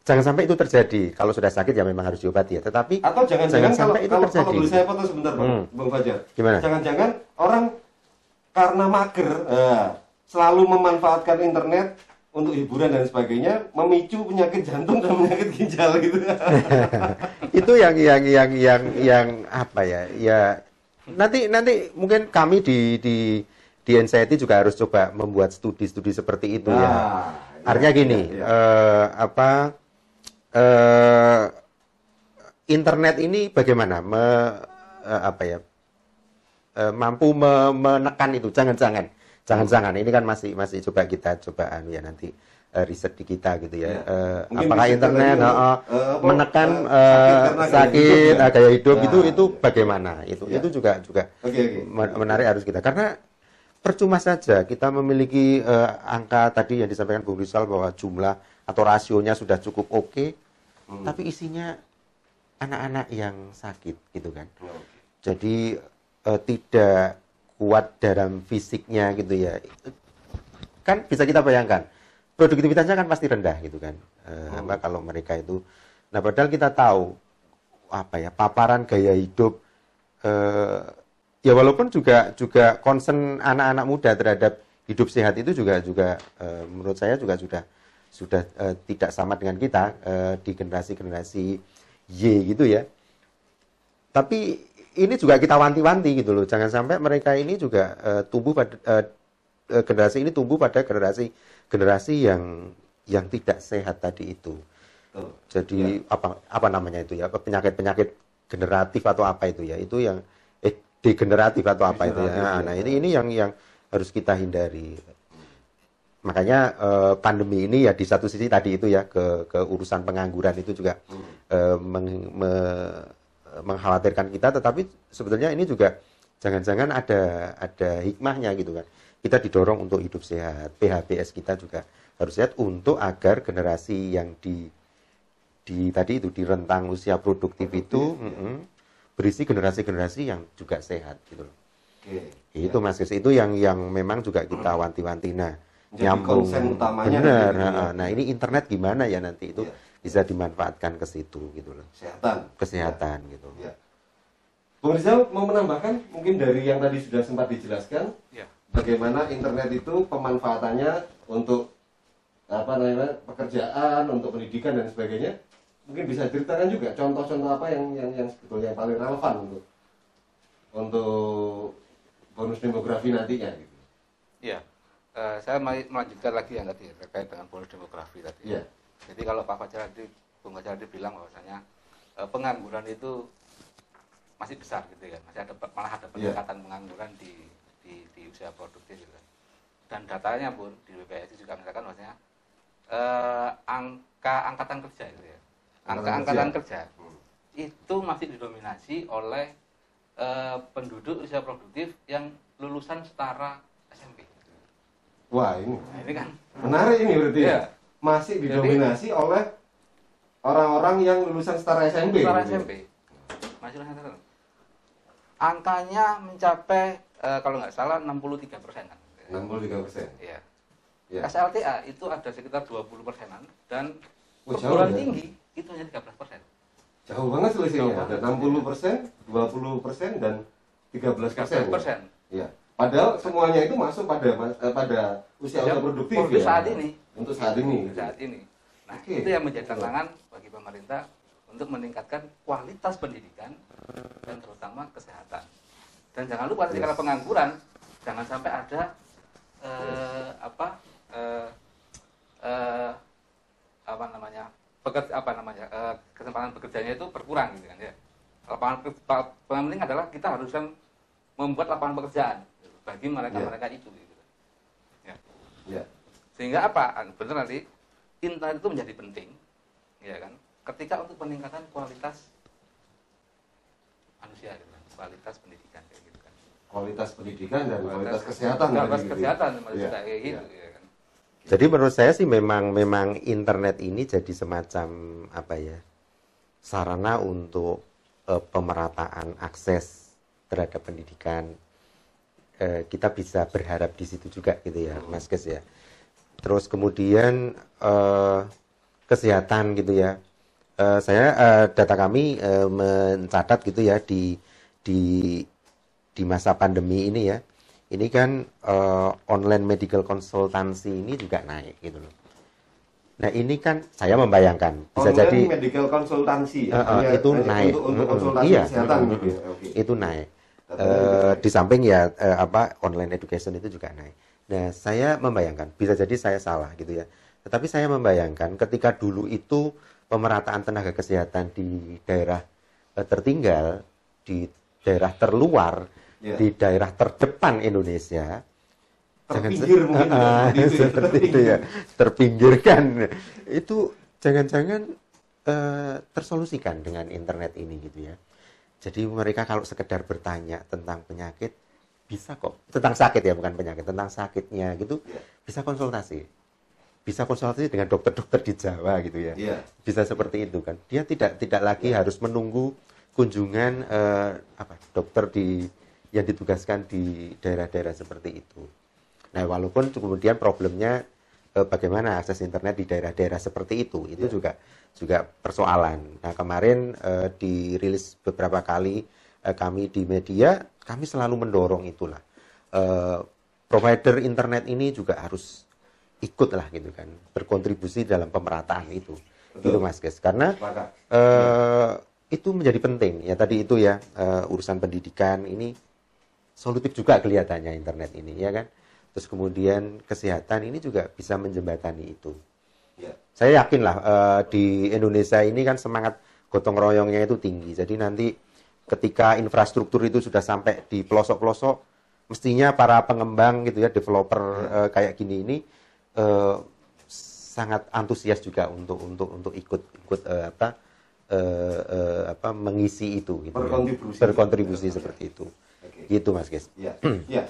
jangan sampai itu terjadi kalau sudah sakit ya memang harus diobati ya tetapi Atau jangan-jangan Jangan kalau, sampai itu kalau, terjadi. kalau boleh saya potong sebentar, Bang, Hmm. Bang Fajar. Gimana? Jangan-jangan orang karena mager, eh, selalu memanfaatkan internet untuk hiburan dan sebagainya, memicu penyakit jantung dan penyakit ginjal gitu. (laughs) itu yang yang yang yang yang apa ya ya nanti nanti mungkin kami di di di NCT juga harus coba membuat studi-studi seperti itu ya Nah, artinya iya, gini iya, iya. eh, apa eh, internet ini bagaimana me, eh, apa ya eh, mampu me- menekan itu jangan-jangan jangan-jangan ini kan masih masih coba kita coba anu ya nanti riset di kita gitu ya. Eh, Mungkin apakah internet eh, apa, menekan eh, sakit gaya hidup ya? gaya hidup Nah, itu itu bagaimana itu Iya. itu juga juga oke. men- menarik harus kita karena percuma saja kita memiliki eh, angka tadi yang disampaikan Bung Rizal bahwa jumlah atau rasionya sudah cukup oke Hmm. tapi isinya anak-anak yang sakit gitu kan Oke. jadi eh, tidak kuat dalam fisiknya gitu ya kan bisa kita bayangkan produktivitasnya kan pasti rendah gitu kan Oh. apa kalau mereka itu nah padahal kita tahu apa ya paparan gaya hidup eh, ya walaupun juga juga concern anak-anak muda terhadap hidup sehat itu juga juga eh, menurut saya juga sudah sudah uh, tidak sama dengan kita uh, di generasi-generasi Y gitu ya. Tapi ini juga kita wanti-wanti gitu loh. Jangan sampai mereka ini juga uh, tumbuh pada uh, generasi ini tumbuh pada generasi generasi yang yang tidak sehat tadi itu. Oh, Jadi ya. apa apa namanya itu ya penyakit-penyakit generatif atau apa itu ya itu yang degeneratif atau apa itu ya. Nah, nah ini ini yang yang harus kita hindari. Makanya eh, pandemi ini ya di satu sisi tadi itu ya ke ke urusan pengangguran itu juga hmm. eh, meng, me, mengkhawatirkan kita, tetapi sebetulnya ini juga jangan-jangan ada ada hikmahnya gitu kan. Kita didorong untuk hidup sehat, PHBS kita juga harus sehat untuk agar generasi yang di di tadi itu di rentang usia produktif, produktif itu ya. mm -hmm, berisi generasi-generasi yang juga sehat gitu loh. Oke. Itu ya. Mas itu yang yang memang juga kita wanti-wanti. Nah, jadi nyambung utamanya benar nah, nah, nah ini internet gimana ya nanti itu ya. bisa dimanfaatkan ke situ gitu loh kesehatan kesehatan ya. gitu ya. Bung Rizal mau menambahkan mungkin dari yang tadi sudah sempat dijelaskan ya. bagaimana internet itu pemanfaatannya untuk apa namanya pekerjaan untuk pendidikan dan sebagainya mungkin bisa ceritakan juga contoh-contoh apa yang yang yang sebetulnya paling relevan untuk untuk bonus demografi nantinya gitu. Iya. Eh, saya melanjutkan lagi yang tadi terkait dengan bonus demografi tadi. Yeah. Jadi kalau Pak Fajar tadi, Bung Fajar tadi bilang bahwasanya uh, pengangguran itu masih besar gitu ya, masih ada malah ada iya. peningkatan yeah. pengangguran di, di di usia produktif gitu. Kan. Dan datanya pun di BPS juga menyatakan bahwasanya uh, angka angkatan kerja gitu ya, angka angkatan kerja, kerja itu masih didominasi oleh uh, penduduk usia produktif yang lulusan setara SMP. Wah ini, nah, ini kan menarik ini berarti ya. Masih didominasi Jadi, oleh orang-orang yang lulusan setara SMP. Setara gitu. SMP. Masih lulusan setara. Angkanya mencapai uh, kalau nggak salah 63 persen. 63 persen. Iya. Ya. SLTA itu ada sekitar 20 persenan dan oh, perguruan ya? tinggi itu hanya 13 persen. Jauh banget selisihnya. Ada 60 persen, 20 persen dan 13 persen. Iya. Padahal semuanya itu masuk pada eh, pada usia usia produktif untuk ya. saat ini. Untuk saat ini. Untuk saat ini. Nah, okay. itu yang menjadi tantangan bagi pemerintah untuk meningkatkan kualitas pendidikan dan terutama kesehatan. Dan jangan lupa yes. kalau pengangguran jangan sampai ada eh, apa eh, eh, apa namanya pekerja apa namanya eh, kesempatan bekerjanya itu berkurang gitu kan ya. Lapangan penting adalah kita harus kan membuat lapangan pekerjaan bagi mereka-mereka yeah. itu gitu. Ya. Yeah. Sehingga apa? Benar nanti internet itu menjadi penting, ya kan? Ketika untuk peningkatan kualitas manusia, gitu kan? kualitas pendidikan kayak gitu kan. Kualitas pendidikan dan kualitas, kualitas kesehatan. Kualitas gitu. kesehatan gitu. yeah. kayak gitu. Yeah. Ya kan? Jadi menurut saya sih memang memang internet ini jadi semacam apa ya sarana untuk uh, pemerataan akses terhadap pendidikan. Eh, kita bisa berharap di situ juga gitu ya Mas Kes ya. Terus kemudian eh, kesehatan gitu ya. Eh, saya eh, data kami eh, mencatat gitu ya di di di masa pandemi ini ya ini kan eh, online medical konsultansi ini juga naik gitu loh Nah ini kan saya membayangkan bisa Online jadi medical konsultansi ya, uh, uh, itu naik, untuk, untuk konsultasi iya, kesehatan gitu ya. Okay. Itu naik. Uh, di samping ya uh, apa online education itu juga naik. Nah, saya membayangkan bisa jadi saya salah gitu ya. Tetapi saya membayangkan ketika dulu itu pemerataan tenaga kesehatan di daerah uh, tertinggal, di daerah terluar, yeah. di daerah terdepan Indonesia, terpinggir jangan, mungkin uh, uh, (laughs) seperti itu ya, terpinggirkan. Itu jangan-jangan uh, tersolusikan dengan internet ini gitu ya. Jadi mereka kalau sekedar bertanya tentang penyakit bisa kok tentang sakit ya bukan penyakit tentang sakitnya gitu yeah. bisa konsultasi bisa konsultasi dengan dokter-dokter di Jawa gitu ya yeah. bisa seperti itu kan dia tidak tidak lagi yeah. harus menunggu kunjungan eh, apa dokter di yang ditugaskan di daerah-daerah seperti itu nah walaupun kemudian problemnya eh, bagaimana akses internet di daerah-daerah seperti itu itu yeah. juga juga persoalan. Nah kemarin uh, dirilis beberapa kali uh, kami di media, kami selalu mendorong itulah. Uh, provider internet ini juga harus ikut lah gitu kan berkontribusi dalam pemerataan itu Betul. gitu Mas Kes karena eh, itu menjadi penting ya tadi itu ya eh, urusan pendidikan ini solutif juga kelihatannya internet ini ya kan terus kemudian kesehatan ini juga bisa menjembatani itu Ya. saya yakin lah eh, di Indonesia ini kan semangat gotong royongnya itu tinggi jadi nanti ketika infrastruktur itu sudah sampai di pelosok-pelosok mestinya para pengembang gitu ya developer eh, kayak gini ini eh, sangat antusias juga untuk untuk untuk ikut ikut eh, apa eh, eh, apa mengisi itu gitu ya. Berkontribusi. berkontribusi seperti itu. Gitu mas guys Ya, ya.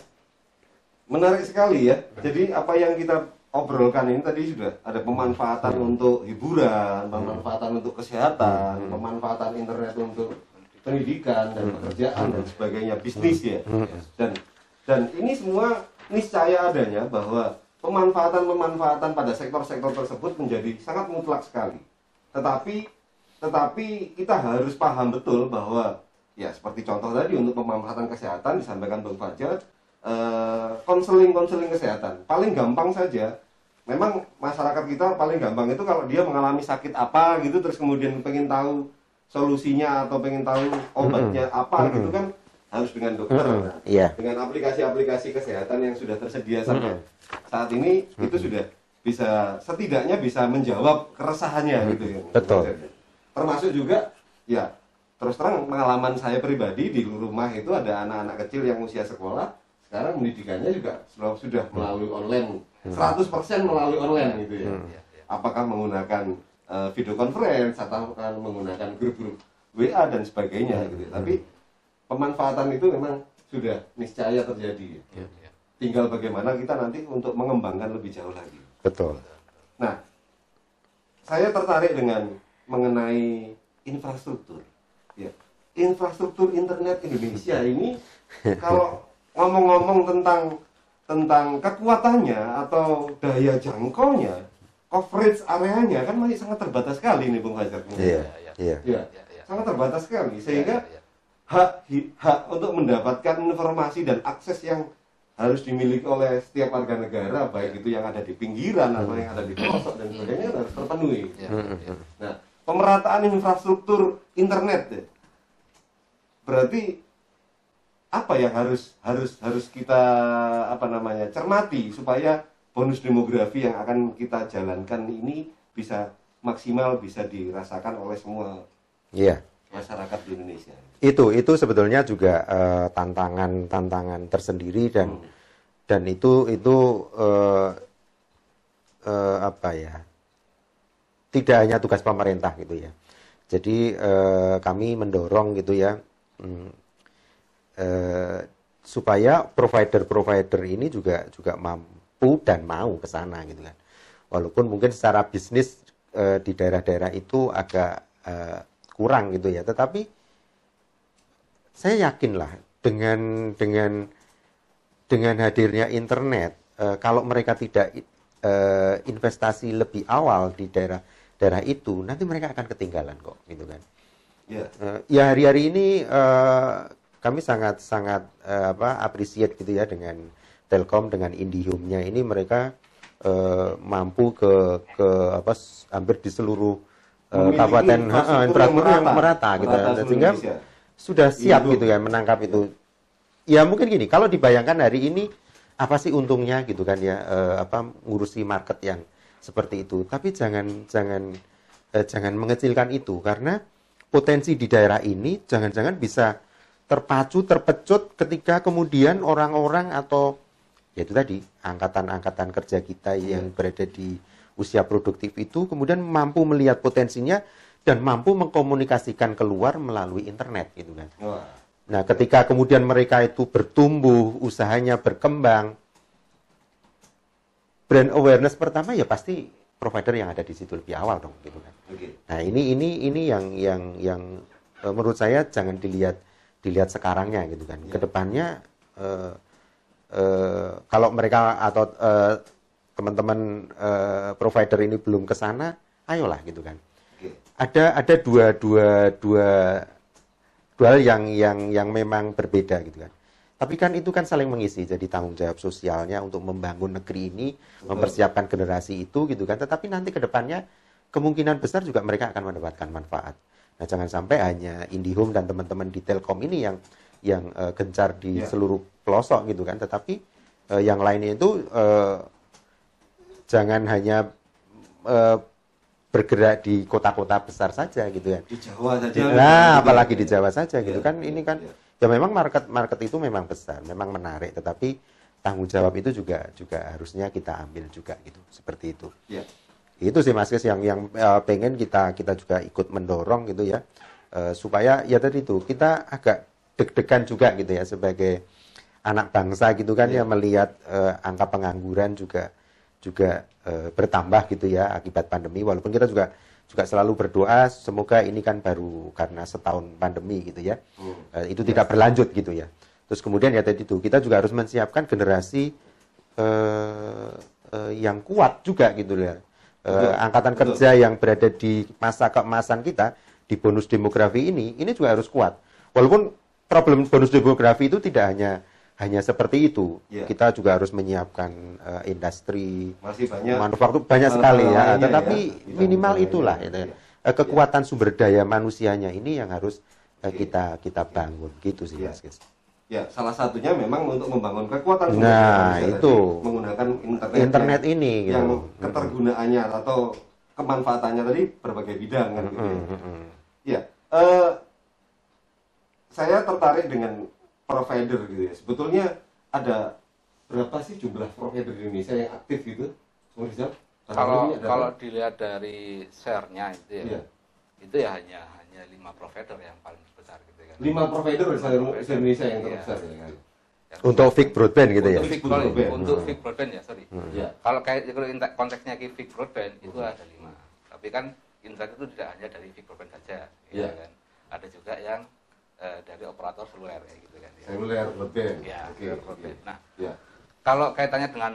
Menarik sekali ya. Jadi apa yang kita obrolkan ini tadi sudah ada pemanfaatan untuk hiburan, pemanfaatan untuk kesehatan, pemanfaatan internet untuk pendidikan dan pekerjaan dan sebagainya, bisnis ya. Dan dan ini semua niscaya adanya bahwa pemanfaatan-pemanfaatan pada sektor-sektor tersebut menjadi sangat mutlak sekali. Tetapi tetapi kita harus paham betul bahwa ya seperti contoh tadi untuk pemanfaatan kesehatan disampaikan Bang Fajar eh, konseling-konseling kesehatan. Paling gampang saja. Memang masyarakat kita paling gampang itu kalau dia mengalami sakit apa gitu terus kemudian pengen tahu solusinya atau pengen tahu obatnya apa gitu kan harus dengan dokter. Mm-mm, iya. dengan aplikasi-aplikasi kesehatan yang sudah tersedia sampai saat ini itu sudah bisa setidaknya bisa menjawab keresahannya gitu ya. Betul. termasuk juga ya terus terang pengalaman saya pribadi di rumah itu ada anak-anak kecil yang usia sekolah sekarang pendidikannya juga sudah sudah melalui online. 100% melalui online gitu ya. Apakah menggunakan eh, video conference atau akan menggunakan grup-grup WA dan sebagainya gitu tapi pemanfaatan itu memang sudah niscaya terjadi. Tinggal bagaimana kita nanti untuk mengembangkan lebih jauh lagi. Betul. Nah, saya tertarik dengan mengenai infrastruktur. Infrastruktur internet Indonesia ini (laughs) kalau ngomong-ngomong tentang tentang kekuatannya atau daya jangkaunya, coverage areanya kan masih sangat terbatas sekali nih Bung Fajar. iya iya. iya Ya, Ya, ya. sangat terbatas sekali sehingga Ya, ya. hak hak untuk mendapatkan informasi dan akses yang harus dimiliki oleh setiap warga negara baik itu yang ada di pinggiran atau yang ada di pelosok dan sebagainya harus terpenuhi. Nah, pemerataan infrastruktur internet berarti apa yang harus harus harus kita apa namanya cermati supaya bonus demografi yang akan kita jalankan ini bisa maksimal bisa dirasakan oleh semua iya. masyarakat di Indonesia. itu itu sebetulnya juga eh, tantangan tantangan tersendiri dan dan itu itu eh, eh, apa ya tidak hanya tugas pemerintah gitu ya. Jadi eh, kami mendorong gitu ya mm, eh, supaya provider-provider ini juga juga mampu dan mau ke sana gitu kan. Walaupun mungkin secara bisnis eh, di daerah-daerah itu agak eh, kurang gitu ya. Tetapi saya yakin lah dengan dengan dengan hadirnya internet eh, kalau mereka tidak eh, investasi lebih awal di daerah daerah itu nanti mereka akan ketinggalan kok gitu kan Ya, Eh, ya hari-hari ini eh, kami sangat sangat eh, apa appreciate gitu ya dengan Telkom dengan IndiHome-nya. Ini mereka eh, mampu ke ke apa hampir di seluruh kabupaten yang infrastruktur yang merata. merata gitu Merata Dan seluruh sehingga Indonesia. sudah siap gitu ya menangkap itu. Ya mungkin gini kalau dibayangkan hari ini apa sih untungnya gitu kan ya eh, apa ngurusi market yang seperti itu. Tapi jangan jangan eh, jangan mengecilkan itu karena potensi di daerah ini jangan-jangan bisa terpacu terpecut ketika kemudian orang-orang atau ya itu tadi angkatan-angkatan kerja kita yang berada di usia produktif itu kemudian mampu melihat potensinya dan mampu mengkomunikasikan keluar melalui internet gitu kan. Wah, Nah, ketika kemudian mereka itu bertumbuh, usahanya berkembang, brand awareness pertama ya pasti provider yang ada di situ lebih awal dong, gitu kan. oke. Nah, ini ini ini yang yang yang eh, menurut saya jangan dilihat dilihat sekarangnya gitu kan. Ke depannya eh, eh, kalau mereka atau eh, teman-teman eh, provider ini belum ke sana, ayolah gitu kan Oke. ada ada dua dua dua dua hal yang yang yang memang berbeda gitu kan. Tapi kan itu kan saling mengisi, jadi tanggung jawab sosialnya untuk membangun negeri ini, mempersiapkan generasi itu gitu kan. Tetapi nanti ke depannya kemungkinan besar juga mereka akan mendapatkan manfaat. Nah, jangan sampai hanya IndiHome dan teman-teman di Telkom ini yang yang uh, gencar di Ya. seluruh pelosok gitu kan, tetapi uh, yang lainnya itu uh, jangan hanya uh, bergerak di kota-kota besar saja gitu ya. Di Jawa saja. Nah, Gitu. apalagi di Jawa saja gitu Ya, kan. Ini kan ya. Ya memang market market itu memang besar, memang menarik, tetapi tanggung jawab itu juga juga harusnya kita ambil juga gitu. Seperti itu. Ya. Itu sih Mas Kes yang yang eh, pengen kita kita juga ikut mendorong gitu ya. Eh, supaya ya tadi itu kita agak deg-degan juga gitu ya sebagai anak bangsa gitu kan ya melihat eh, angka pengangguran juga juga eh, bertambah gitu ya akibat pandemi walaupun kita juga juga selalu berdoa semoga ini kan baru karena setahun pandemi gitu ya. Eh, itu tidak berlanjut gitu ya. Terus kemudian ya tadi itu kita juga harus mensiapkan generasi eh, eh, yang kuat juga gitu ya. Eh, Betul, angkatan betul. kerja yang berada di masa keemasan kita di bonus demografi ini ini juga harus kuat. Walaupun problem bonus demografi itu tidak hanya hanya seperti itu Ya. kita juga harus menyiapkan eh, industri Masih banyak manufaktur banyak sekali ya tetapi ya, minimal itulah gitu ya. Iya. Eh, kekuatan sumber daya manusianya ini yang harus Oke. kita kita bangun gitu sih Iya. Mas. Ya, salah satunya memang untuk membangun kekuatan sumber Nah, daya manusia itu. tadi, menggunakan internet, Internet yang, ini gitu. yang ketergunaannya atau kemanfaatannya tadi berbagai bidang kan gitu. ya. Mm, mm, mm. Ya, eh, saya tertarik dengan provider gitu ya. Sebetulnya ada berapa sih jumlah provider di Indonesia yang aktif gitu? Rizal? Kalau kalau apa? dilihat dari share-nya itu ya, Iya. itu ya hanya hanya lima provider yang paling besar gitu kan. lima provider di seluruh provider. Indonesia yang Iya. terbesar ya. kan? Yang Untuk fix broadband gitu ya. untuk fix Untuk broadband, untuk Hmm. fix broadband ya sorry. Ya. Kalau kayak kalau konteksnya ke fix broadband itu ada lima. Tapi kan internet itu tidak hanya dari fix broadband saja, gitu Iya. kan. Ada juga yang eh, dari operator seluler kayak gitu kan. ya. Seluler broadband. Ya, Oke, seluler oke. broadband. Nah, Ya. kalau kaitannya dengan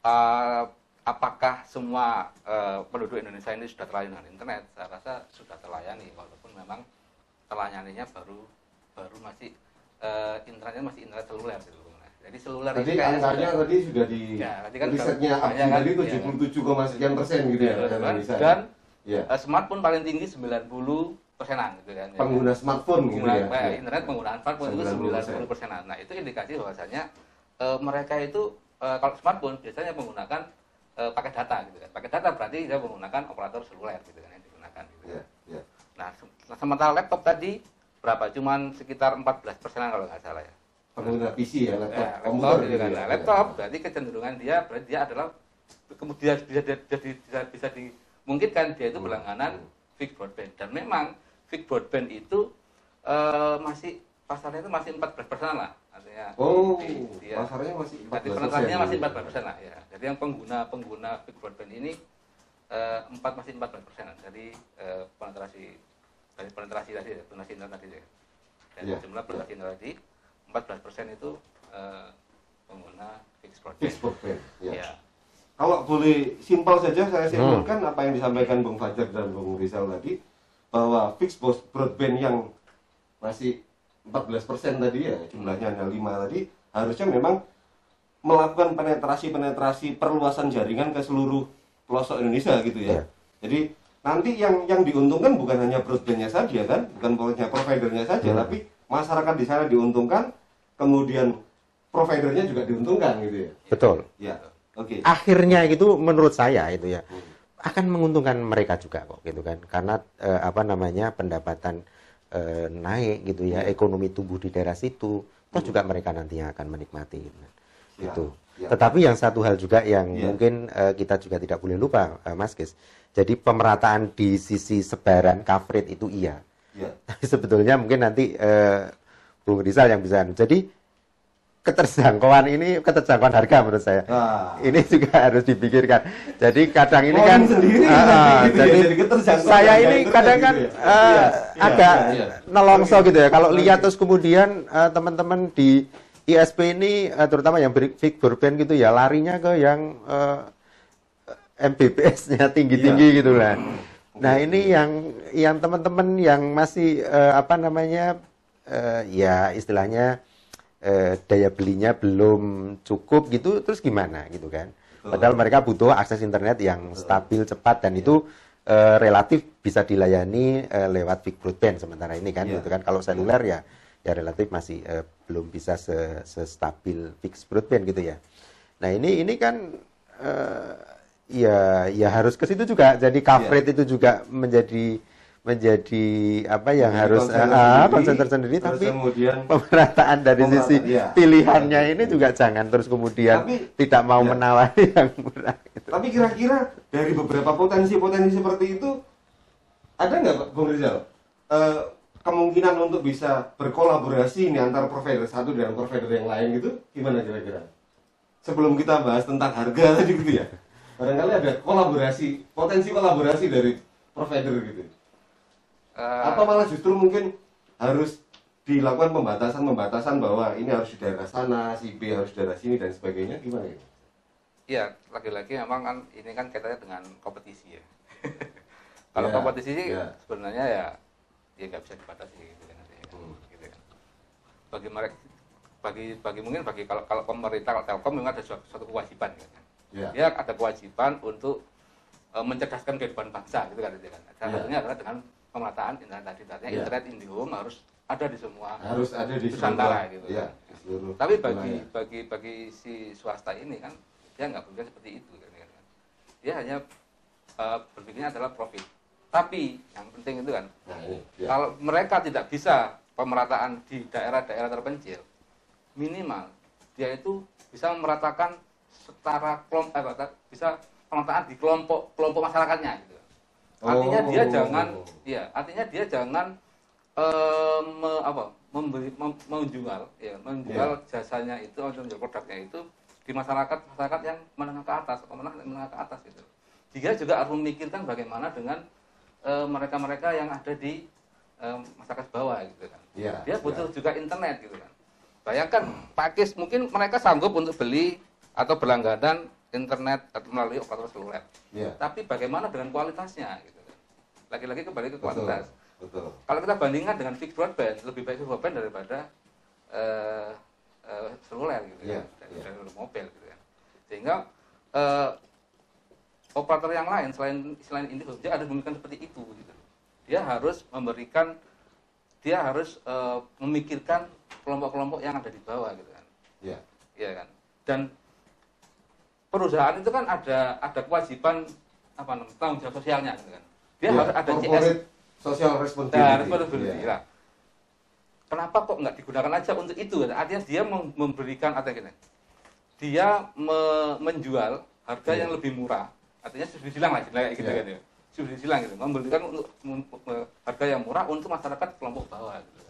eh, apakah semua eh, penduduk Indonesia ini sudah terlayani dengan internet, saya rasa sudah terlayani walaupun memang terlayaninya baru baru masih eh, internetnya masih internet seluler gitu. Nah, Jadi seluler Tadi ini kayaknya angkanya sudah- tadi sudah di Ya, tadi kan risetnya Abdi ya kan, tadi ya kan. 77, sekian persen gitu ya dan, pada Indonesia. dan ya. smartphone paling tinggi 90 persenan gitu kan. ya. pengguna smartphone gitu Pengguna- ya. eh, Ya. internet penggunaan smartphone itu 90%. 90 persenan. Nah itu indikasi bahwasanya eh, mereka itu eh, kalau smartphone biasanya menggunakan eh, pakai data gitu kan. Pakai data berarti dia menggunakan operator seluler gitu kan yang digunakan. Gitu. Ya, ya. Nah se- sementara laptop tadi berapa? Cuman sekitar 14 persenan kalau nggak salah ya. Pengguna PC ya, laptop, Ya, laptop gitu gitu kan. ya. Nah, laptop berarti kecenderungan dia berarti dia adalah kemudian bisa bisa, bisa, bisa, dimungkinkan dia itu Hmm. berlangganan fix broadband dan memang fix broadband itu eh, masih pasarnya itu masih 14 persen lah artinya Oh, di- dia pasarnya masih jadi 14%. penetrasinya masih 14 persen lah ya jadi yang pengguna pengguna fix broadband ini eh, empat masih 14 persen jadi eh, penetrasi dari penetrasi tadi ya, penetrasi internet tadi ya. dan Iya, jumlah penetrasi internet tadi 14 persen itu eh, pengguna fix broadband Fixed broadband. Ya. ya Kalau boleh simpel saja saya simpulkan apa yang disampaikan Bung Fajar dan Bung Rizal tadi bahwa fixed broadband yang masih 14% tadi ya jumlahnya hanya 5 tadi harusnya memang melakukan penetrasi-penetrasi perluasan jaringan ke seluruh pelosok Indonesia gitu ya. Ya. Jadi nanti yang yang diuntungkan bukan hanya broadbandnya saja kan, bukan hanya providernya saja, Hmm. tapi masyarakat di sana diuntungkan, kemudian providernya juga diuntungkan gitu ya. Betul. Ya, oke. Akhirnya itu menurut saya itu ya akan menguntungkan mereka juga kok gitu kan. Karena eh, apa namanya pendapatan eh, naik gitu ya, ekonomi tumbuh di daerah situ. Toh juga mereka nantinya akan menikmati gitu. Ya, Itu. ya. Tetapi yang satu hal juga yang Ya. mungkin eh, kita juga tidak boleh lupa Mas Kis. Jadi pemerataan di sisi sebaran coverage itu iya. Ya. (laughs) Tapi sebetulnya mungkin nanti Bung Rizal yang bisa. Jadi keterjangkauan ini keterjangkauan harga menurut saya. Nah. Ini juga harus dipikirkan. Jadi kadang ini kan sendiri Ah, ah, ya, jadi, keterjangkauan saya ini kadang kan gitu ya. eh, Iya, iya, agak iya, iya. nelongso gitu ya. Kalau lihat terus kemudian teman-teman di ISP ini terutama yang big broadband gitu ya larinya ke yang MBPS-nya tinggi-tinggi Iya. gitu lah. Nah ini yang yang teman-teman yang masih apa namanya ya istilahnya eh, daya belinya belum cukup gitu terus gimana gitu kan? Padahal mereka butuh akses internet yang stabil cepat dan itu eh, relatif bisa dilayani eh, lewat big broadband sementara ini kan Iya. gitu kan. Kalau seluler ya ya relatif masih eh, belum bisa se stabil fixed broadband gitu ya. Nah ini ini kan eh, ya ya harus ke situ juga. Jadi coverage itu juga menjadi menjadi apa yang Menjadi harus concern ah, tersendiri, concern tersendiri terus tapi kemudian pemerataan dari Pemerataan, sisi iya. pilihannya ini juga jangan terus kemudian Tapi- tidak mau iya. menawari (laughs) yang murah gitu. Tapi kira-kira dari beberapa potensi-potensi seperti itu ada nggak Pak Bung Rizal eh, kemungkinan untuk bisa berkolaborasi ini antara provider satu dengan provider yang lain gitu gimana kira-kira? Sebelum kita bahas tentang harga (laughs) tadi gitu ya, barangkali ada kolaborasi potensi kolaborasi dari provider gitu. Eh, Atau malah justru mungkin harus dilakukan pembatasan-pembatasan bahwa ini harus di daerah sana, si B harus di daerah sini dan sebagainya gimana gitu? Iya, lagi-lagi memang kan ini kan kaitannya dengan kompetisi ya. (laughs) Kalau Ya, kompetisi sih ya. sebenarnya ya ya nggak bisa dibatasi gitu kan. ya, Hmm. gitu kan. Bagi mereka bagi bagi mungkin bagi kalau kalau pemerintah kalau Telkom memang ada suatu, suatu kewajiban gitu kan. Ya. Dia ada kewajiban untuk eh, mencerdaskan kehidupan bangsa gitu kan. gitu kan. Salah Ya. satunya adalah dengan pemerataan internet tadi. Artinya Ya. internet IndiHome harus ada di semua harus ada di Nusantara gitu ya, di seluruh Tapi bagi wilayah. bagi bagi si swasta ini kan dia nggak berpikir seperti itu kan, kan. Dia hanya eh, berpikirnya adalah profit. Tapi yang penting itu kan Nah, ya. kalau mereka tidak bisa pemerataan di daerah-daerah terpencil, minimal dia itu bisa memeratakan setara kelompok eh, bisa pemerataan di kelompok kelompok masyarakatnya gitu. Artinya dia Oh. jangan iya, artinya dia jangan eh, me- apa mem- menjual ya menjual jasanya itu atau menjual produknya itu di masyarakat masyarakat yang menengah ke atas atau menengah, menengah ke atas gitu. Dia juga harus memikirkan bagaimana dengan eh, mereka-mereka yang ada di eh, masyarakat bawah gitu kan. Iya, Dia butuh iya. juga internet gitu kan. Bayangkan pakis mungkin mereka sanggup untuk beli atau berlangganan internet atau melalui operator seluler. Iya. Tapi bagaimana dengan kualitasnya gitu. Lagi-lagi kembali ke Betul. kualitas. Betul. Kalau kita bandingkan dengan fixed broadband, lebih baik fixed broadband daripada eh, eh, seluler gitu Iya, ya, iya. dari mobil gitu ya. Sehingga eh, operator yang lain selain selain ini dia harus memberikan seperti itu gitu. Dia harus memberikan dia harus eh, memikirkan kelompok-kelompok yang ada di bawah gitu kan. Iya. Iya kan. Dan perusahaan itu kan ada ada kewajiban apa namanya tanggung jawab sosialnya gitu kan. Dia Iya, harus ada CS social responsibility. Nah, responsibility. Iya. Nah, kenapa kok nggak digunakan aja untuk itu? Artinya dia mem- memberikan artinya gini, dia me- menjual harga Iya. yang lebih murah. Artinya subsidi silang lah, kayak gitu Iya. kan ya. Subsidi silang gitu, memberikan untuk harga yang murah untuk masyarakat kelompok bawah gitu.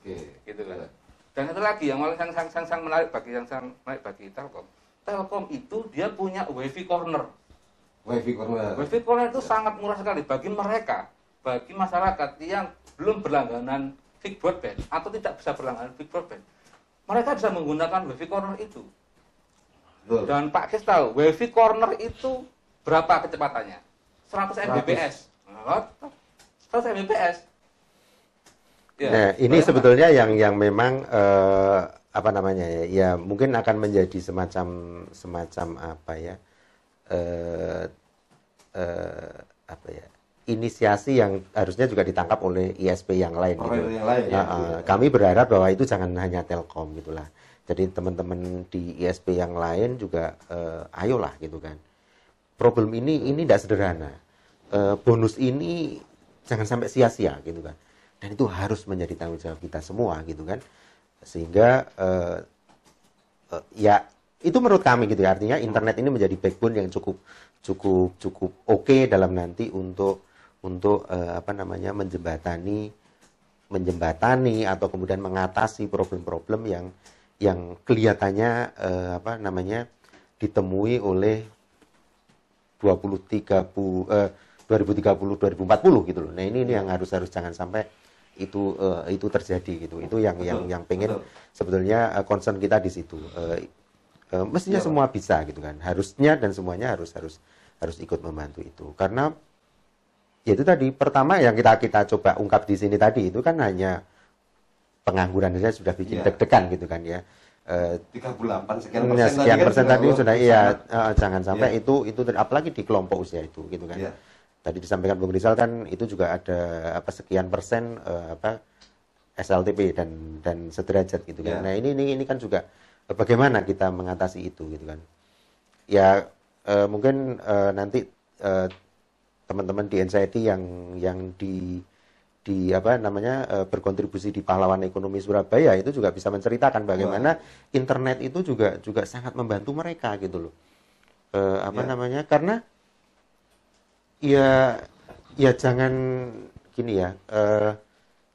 Oke. Gitu kan. Iya. Dan satu lagi yang paling sang, sang, sang, sang menarik bagi yang sang menarik bagi Telkom. Telkom itu dia punya wifi corner. Wifi corner. Wifi corner itu sangat murah sekali bagi mereka, bagi masyarakat yang belum berlangganan fixed broadband atau tidak bisa berlangganan fixed broadband. Mereka bisa menggunakan wifi corner itu. Betul. Dan Pak Kis tahu, wifi corner itu berapa kecepatannya? 100 Mbps. Nah, 100 Mbps. Ya, Nah, ini sebetulnya yang yang memang eh, apa namanya ya, ya mungkin akan menjadi semacam semacam apa ya, eh, eh, apa ya, inisiasi yang harusnya juga ditangkap oleh ISP yang lain. gitu. Yang lain ya. Nah, eh, kami berharap bahwa itu jangan hanya Telkom gitulah. Jadi teman-teman di ISP yang lain juga eh, ayolah gitu kan. Problem ini ini tidak sederhana. Eh, bonus ini jangan sampai sia-sia gitu kan. Dan itu harus menjadi tanggung jawab kita semua gitu kan. Sehingga eh, eh, ya itu menurut kami gitu ya. Artinya internet ini menjadi backbone yang cukup cukup cukup oke dalam nanti untuk untuk eh, apa namanya menjembatani menjembatani atau kemudian mengatasi problem-problem yang yang kelihatannya eh, apa namanya ditemui oleh 20 30 eh, 2030 2040 gitu loh. Nah, ini, ini yang harus harus jangan sampai itu eh, itu terjadi gitu. Itu yang yang Betul, yang pengen betul. sebetulnya eh, concern kita di situ. Eh, eh, mestinya Pak. semua bisa gitu kan. Harusnya dan semuanya harus harus harus ikut membantu itu. Karena ya itu tadi pertama yang kita kita coba ungkap di sini tadi itu kan hanya pengangguran saja sudah bikin Iya. deg-degan gitu kan ya. Eh, 38 sekian Ya, persen sekian kan persen tadi oh, sudah iya eh, jangan sampai Iya. itu itu apalagi di kelompok usia itu gitu kan. Iya. Tadi disampaikan Bung Rizal kan itu juga ada apa sekian persen eh, apa SLTP dan dan sederajat gitu kan. Iya. Nah, ini ini ini kan juga eh, bagaimana kita mengatasi itu gitu kan. Ya eh, mungkin eh, nanti eh, teman-teman di NCIT yang yang di di apa namanya berkontribusi di pahlawan ekonomi Surabaya itu juga bisa menceritakan bagaimana internet itu juga juga sangat membantu mereka gitu loh Eh, apa Ya. namanya karena ya ya jangan gini ya eh,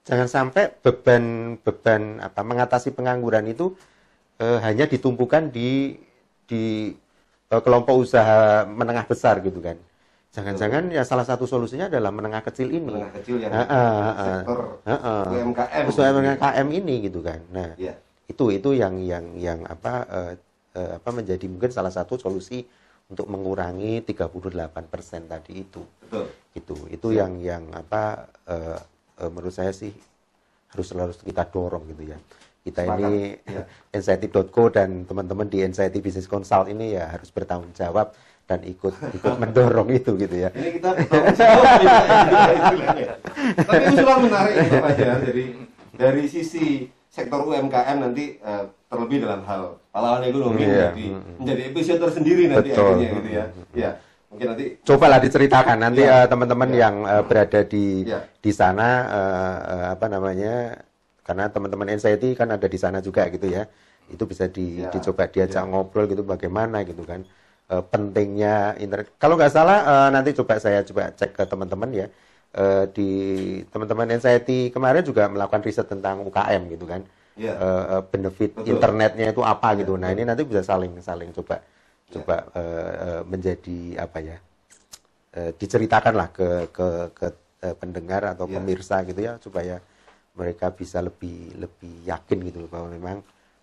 jangan sampai beban beban apa mengatasi pengangguran itu eh, hanya ditumpukan di di eh, kelompok usaha menengah besar gitu kan. Jangan-jangan ya salah satu solusinya adalah menengah kecil ini. Menengah kecil yang ah, ah. sektor. UMKM. Ini gitu kan. Nah ya itu itu yang yang yang apa eh, eh, apa menjadi mungkin salah satu solusi untuk mengurangi 38% tadi itu. Betul. Itu itu yang yang apa eh, eh, menurut saya sih harus harus kita dorong gitu ya. Kita Sepakat, ini (laughs) ya. Anxiety.co dan teman-teman di Anxiety Business Consult ini ya harus bertanggung jawab dan ikut ikut (laughs) mendorong itu gitu ya. Ini kita bertanggung jawab ya, tapi usulan menarik itu Pak Jar. jadi dari sisi sektor UMKM nanti eh, terlebih dalam hal pahlawan ekonomi Iya. menjadi menjadi episode tersendiri nanti Betul. akhirnya gitu ya ya mungkin nanti cobalah diceritakan nanti Ya. eh, teman-teman Ya. yang eh, berada di Ya. di sana eh, eh, apa namanya karena teman-teman NCT kan ada di sana juga gitu ya itu bisa di, Ya. dicoba diajak Ya. ngobrol gitu bagaimana gitu kan Eh, pentingnya internet kalau nggak salah eh, nanti coba saya coba cek ke teman-teman ya Eh, di teman-teman NCT kemarin juga melakukan riset tentang UKM gitu kan Ya. Eh, eh, benefit Betul. internetnya itu apa gitu Ya, nah ini nanti bisa saling saling coba Ya. coba eh, menjadi apa ya eh, diceritakanlah ke ke ke eh, pendengar atau Ya. pemirsa gitu ya supaya mereka bisa lebih lebih yakin gitu bahwa memang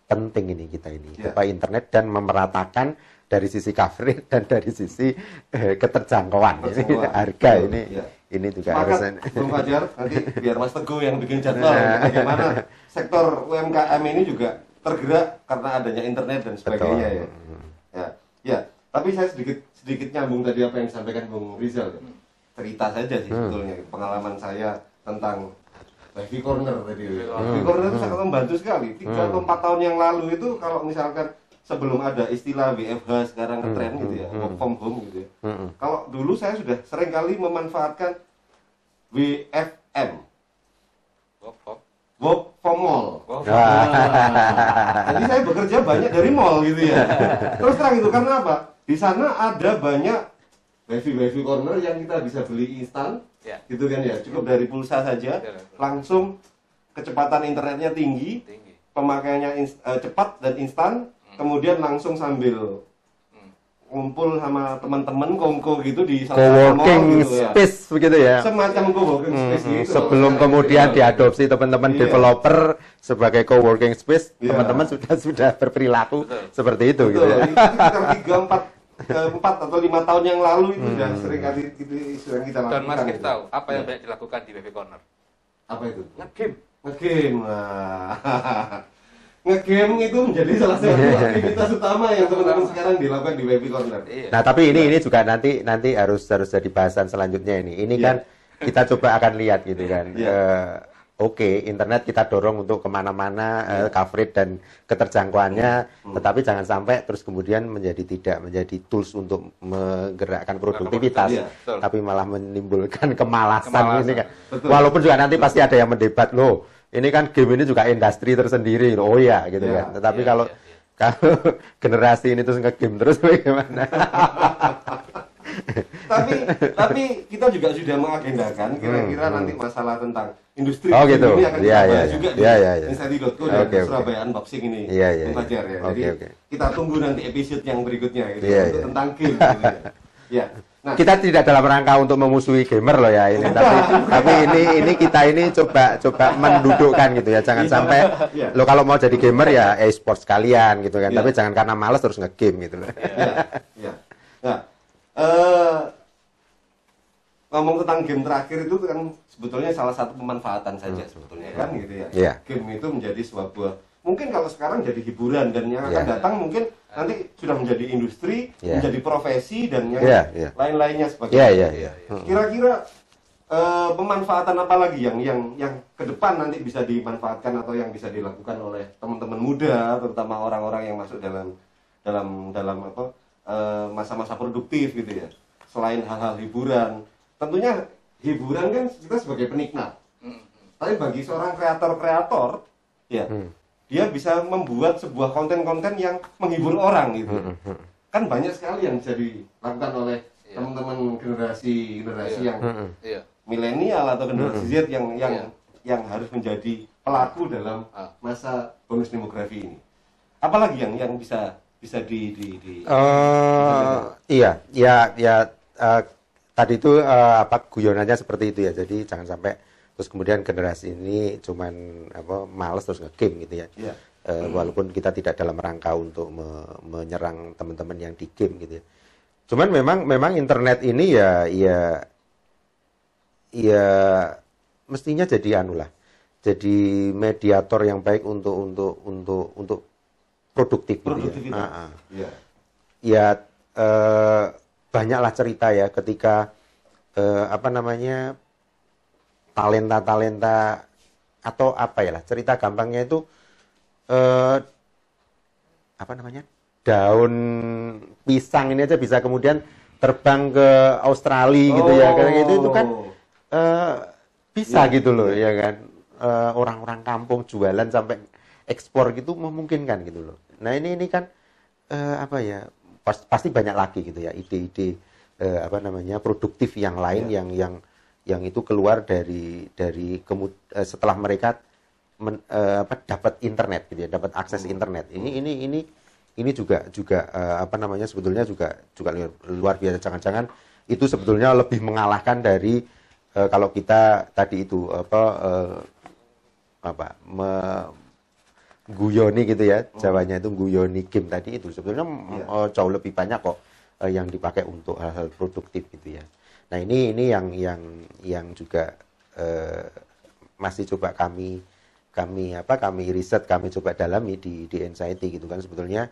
penting ini kita ini Ya. apa internet dan memeratakan dari sisi coverage (laughs) dan dari sisi eh, keterjangkauan ini Keterjangkauan. harga Betul, ini ya. Ini juga harus Sepakat, Bung Fajar. Nanti biar Mas Teguh yang bikin jadwal bagaimana sektor UMKM ini juga tergerak karena adanya internet dan sebagainya ya. Ya, ya. Tapi saya sedikit sedikit nyambung tadi apa yang disampaikan Bung Rizal. ya. Cerita saja sih sebetulnya pengalaman saya tentang Wifi Corner tadi. Wifi Corner itu sangat membantu sekali. Tiga atau empat tahun yang lalu itu kalau misalkan sebelum ada istilah WFH sekarang ngetren gitu ya, work from home gitu ya. Mm-mm. Kalau dulu saya sudah sering kali memanfaatkan WFM, Work from- work from mall. work Ah. from- Nah, jadi saya bekerja banyak dari mall gitu ya. Terus terang itu karena apa? Di sana ada banyak wifi wifi corner yang kita bisa beli instan, Ya. gitu kan ya. Cukup dari pulsa saja, langsung kecepatan internetnya tinggi, tinggi pemakaiannya eh, cepat dan instan, kemudian langsung sambil Hmm. ngumpul sama teman-teman kongko gitu di salah satu mall co-working gitu ya. space begitu ya Semacam co-working Hmm, space gitu. sebelum Nah, kemudian gitu. diadopsi teman-teman Iya. developer sebagai co-working space, Iya. teman-teman sudah (laughs) sudah berperilaku Betul. seperti itu gitu Betul, ya. itu sekitar tiga empat eh, empat atau lima tahun yang lalu itu sudah Hmm. sering kali itu sering kita lakukan. dan mas kita gitu. tahu apa yang Ya. banyak dilakukan di WP Corner Apa itu? ngegame Ngegame. (laughs) Ngegame itu menjadi salah satu (laughs) aktivitas utama yang teman-teman sekarang dilakukan di Baby Corner. iya Nah, tapi ini ini juga nanti nanti harus harus jadi bahasan selanjutnya ini. Ini Iya. kan kita coba akan lihat gitu kan. Iya. Eh, Oke, internet kita dorong untuk ke mana-mana Iya. eh, coverage dan keterjangkauannya, Hmm. tetapi jangan sampai terus kemudian menjadi tidak menjadi tools untuk menggerakkan produktivitas, betul. tapi malah menimbulkan (laughs) kemalasan, Kemalasan. ini kan. Betul. Walaupun juga nanti pasti ada yang mendebat loh. Ini kan game ini juga industri tersendiri, oh ya gitu Iya, kan. Tetapi iya, kalau iya. kalau (laughs) generasi ini terus nge-game terus (laughs) bagaimana? tapi tapi kita juga sudah mengagendakan kira-kira nanti masalah tentang industri Hmm, Oh, gitu. ini akan kita iya, bahas iya. juga di Iya, iya, iya. Inside.co dan oke. Surabaya Unboxing ini. Bung iya. Fajar, ya. Oke, Jadi oke. kita tunggu nanti episode yang berikutnya gitu untuk iya. tentang game gitu ya. (laughs) Ya. Nah, kita tidak dalam rangka untuk memusuhi gamer loh ya ini tapi tapi ini ini kita ini coba coba mendudukkan gitu ya jangan Iya. sampai Iya. lo kalau mau jadi gamer ya e-sport sekalian gitu kan Iya. tapi jangan karena males terus nge-game gitu loh. Nah, eh, ngomong tentang game terakhir itu kan sebetulnya salah satu pemanfaatan saja sebetulnya kan gitu ya. Game itu menjadi sebuah buah mungkin kalau sekarang jadi hiburan dan yang akan Iya. datang mungkin nanti sudah menjadi industri, Iya. menjadi profesi dan yang Iya, iya. lain-lainnya Iya, sebagainya. iya, iya. Kira-kira eh, pemanfaatan apa lagi yang yang yang ke depan nanti bisa dimanfaatkan atau yang bisa dilakukan oleh teman-teman muda, terutama orang-orang yang masuk dalam dalam dalam apa eh, masa-masa produktif gitu ya. Selain hal-hal hiburan, tentunya hiburan kan kita sebagai penikmat. Mm, mm. Tapi bagi seorang kreator-kreator, ya Hmm. Dia bisa membuat sebuah konten-konten yang menghibur orang gitu. Hmm, hmm. Kan banyak sekali yang bisa dilakukan oleh Iya. teman-teman generasi generasi Iya. yang Hmm, Iya. milenial atau generasi Z yang yang Iya. yang harus menjadi pelaku dalam Ah. masa bonus demografi ini. Apalagi yang yang bisa bisa di di, di Eh, iya, ya, ya eh, tadi itu eh, apa guyonannya seperti itu ya. Jadi jangan sampai terus kemudian generasi ini cuman apa males terus ngegame gitu ya. Iya. Eh, walaupun kita tidak dalam rangka untuk me- menyerang teman-teman yang di game gitu ya. Cuman memang memang internet ini ya ya ya mestinya jadi anu lah. Jadi mediator yang baik untuk untuk untuk untuk produktif gitu ya. produktivitas. Ah, ah Iya. ya eh, banyaklah cerita ya ketika eh, apa namanya talenta-talenta atau apa ya lah cerita gampangnya itu eh, apa namanya daun pisang ini aja bisa kemudian terbang ke Australia gitu ya kayak gitu itu kan Oh. eh, bisa Iya, gitu loh ya kan Eh, orang-orang kampung jualan sampai ekspor gitu memungkinkan gitu loh nah ini ini kan eh, apa ya pas- pasti banyak lagi gitu ya ide-ide eh, apa namanya produktif yang lain Iya. yang yang yang itu keluar dari dari kemud- eh, setelah mereka men- eh, apa dapat internet gitu ya dapat akses Hmm. internet. Ini ini ini ini juga juga eh, apa namanya sebetulnya juga juga luar, biasa. Jangan-jangan itu sebetulnya lebih mengalahkan dari kalau kita tadi itu apa apa me- guyoni gitu ya Jawanya itu guyoni game tadi itu. Sebetulnya Iya. jauh lebih banyak kok yang dipakai untuk hal-hal produktif gitu ya nah ini ini yang yang yang juga eh, masih coba kami kami apa kami riset kami coba dalami di di Anxiety gitu kan sebetulnya.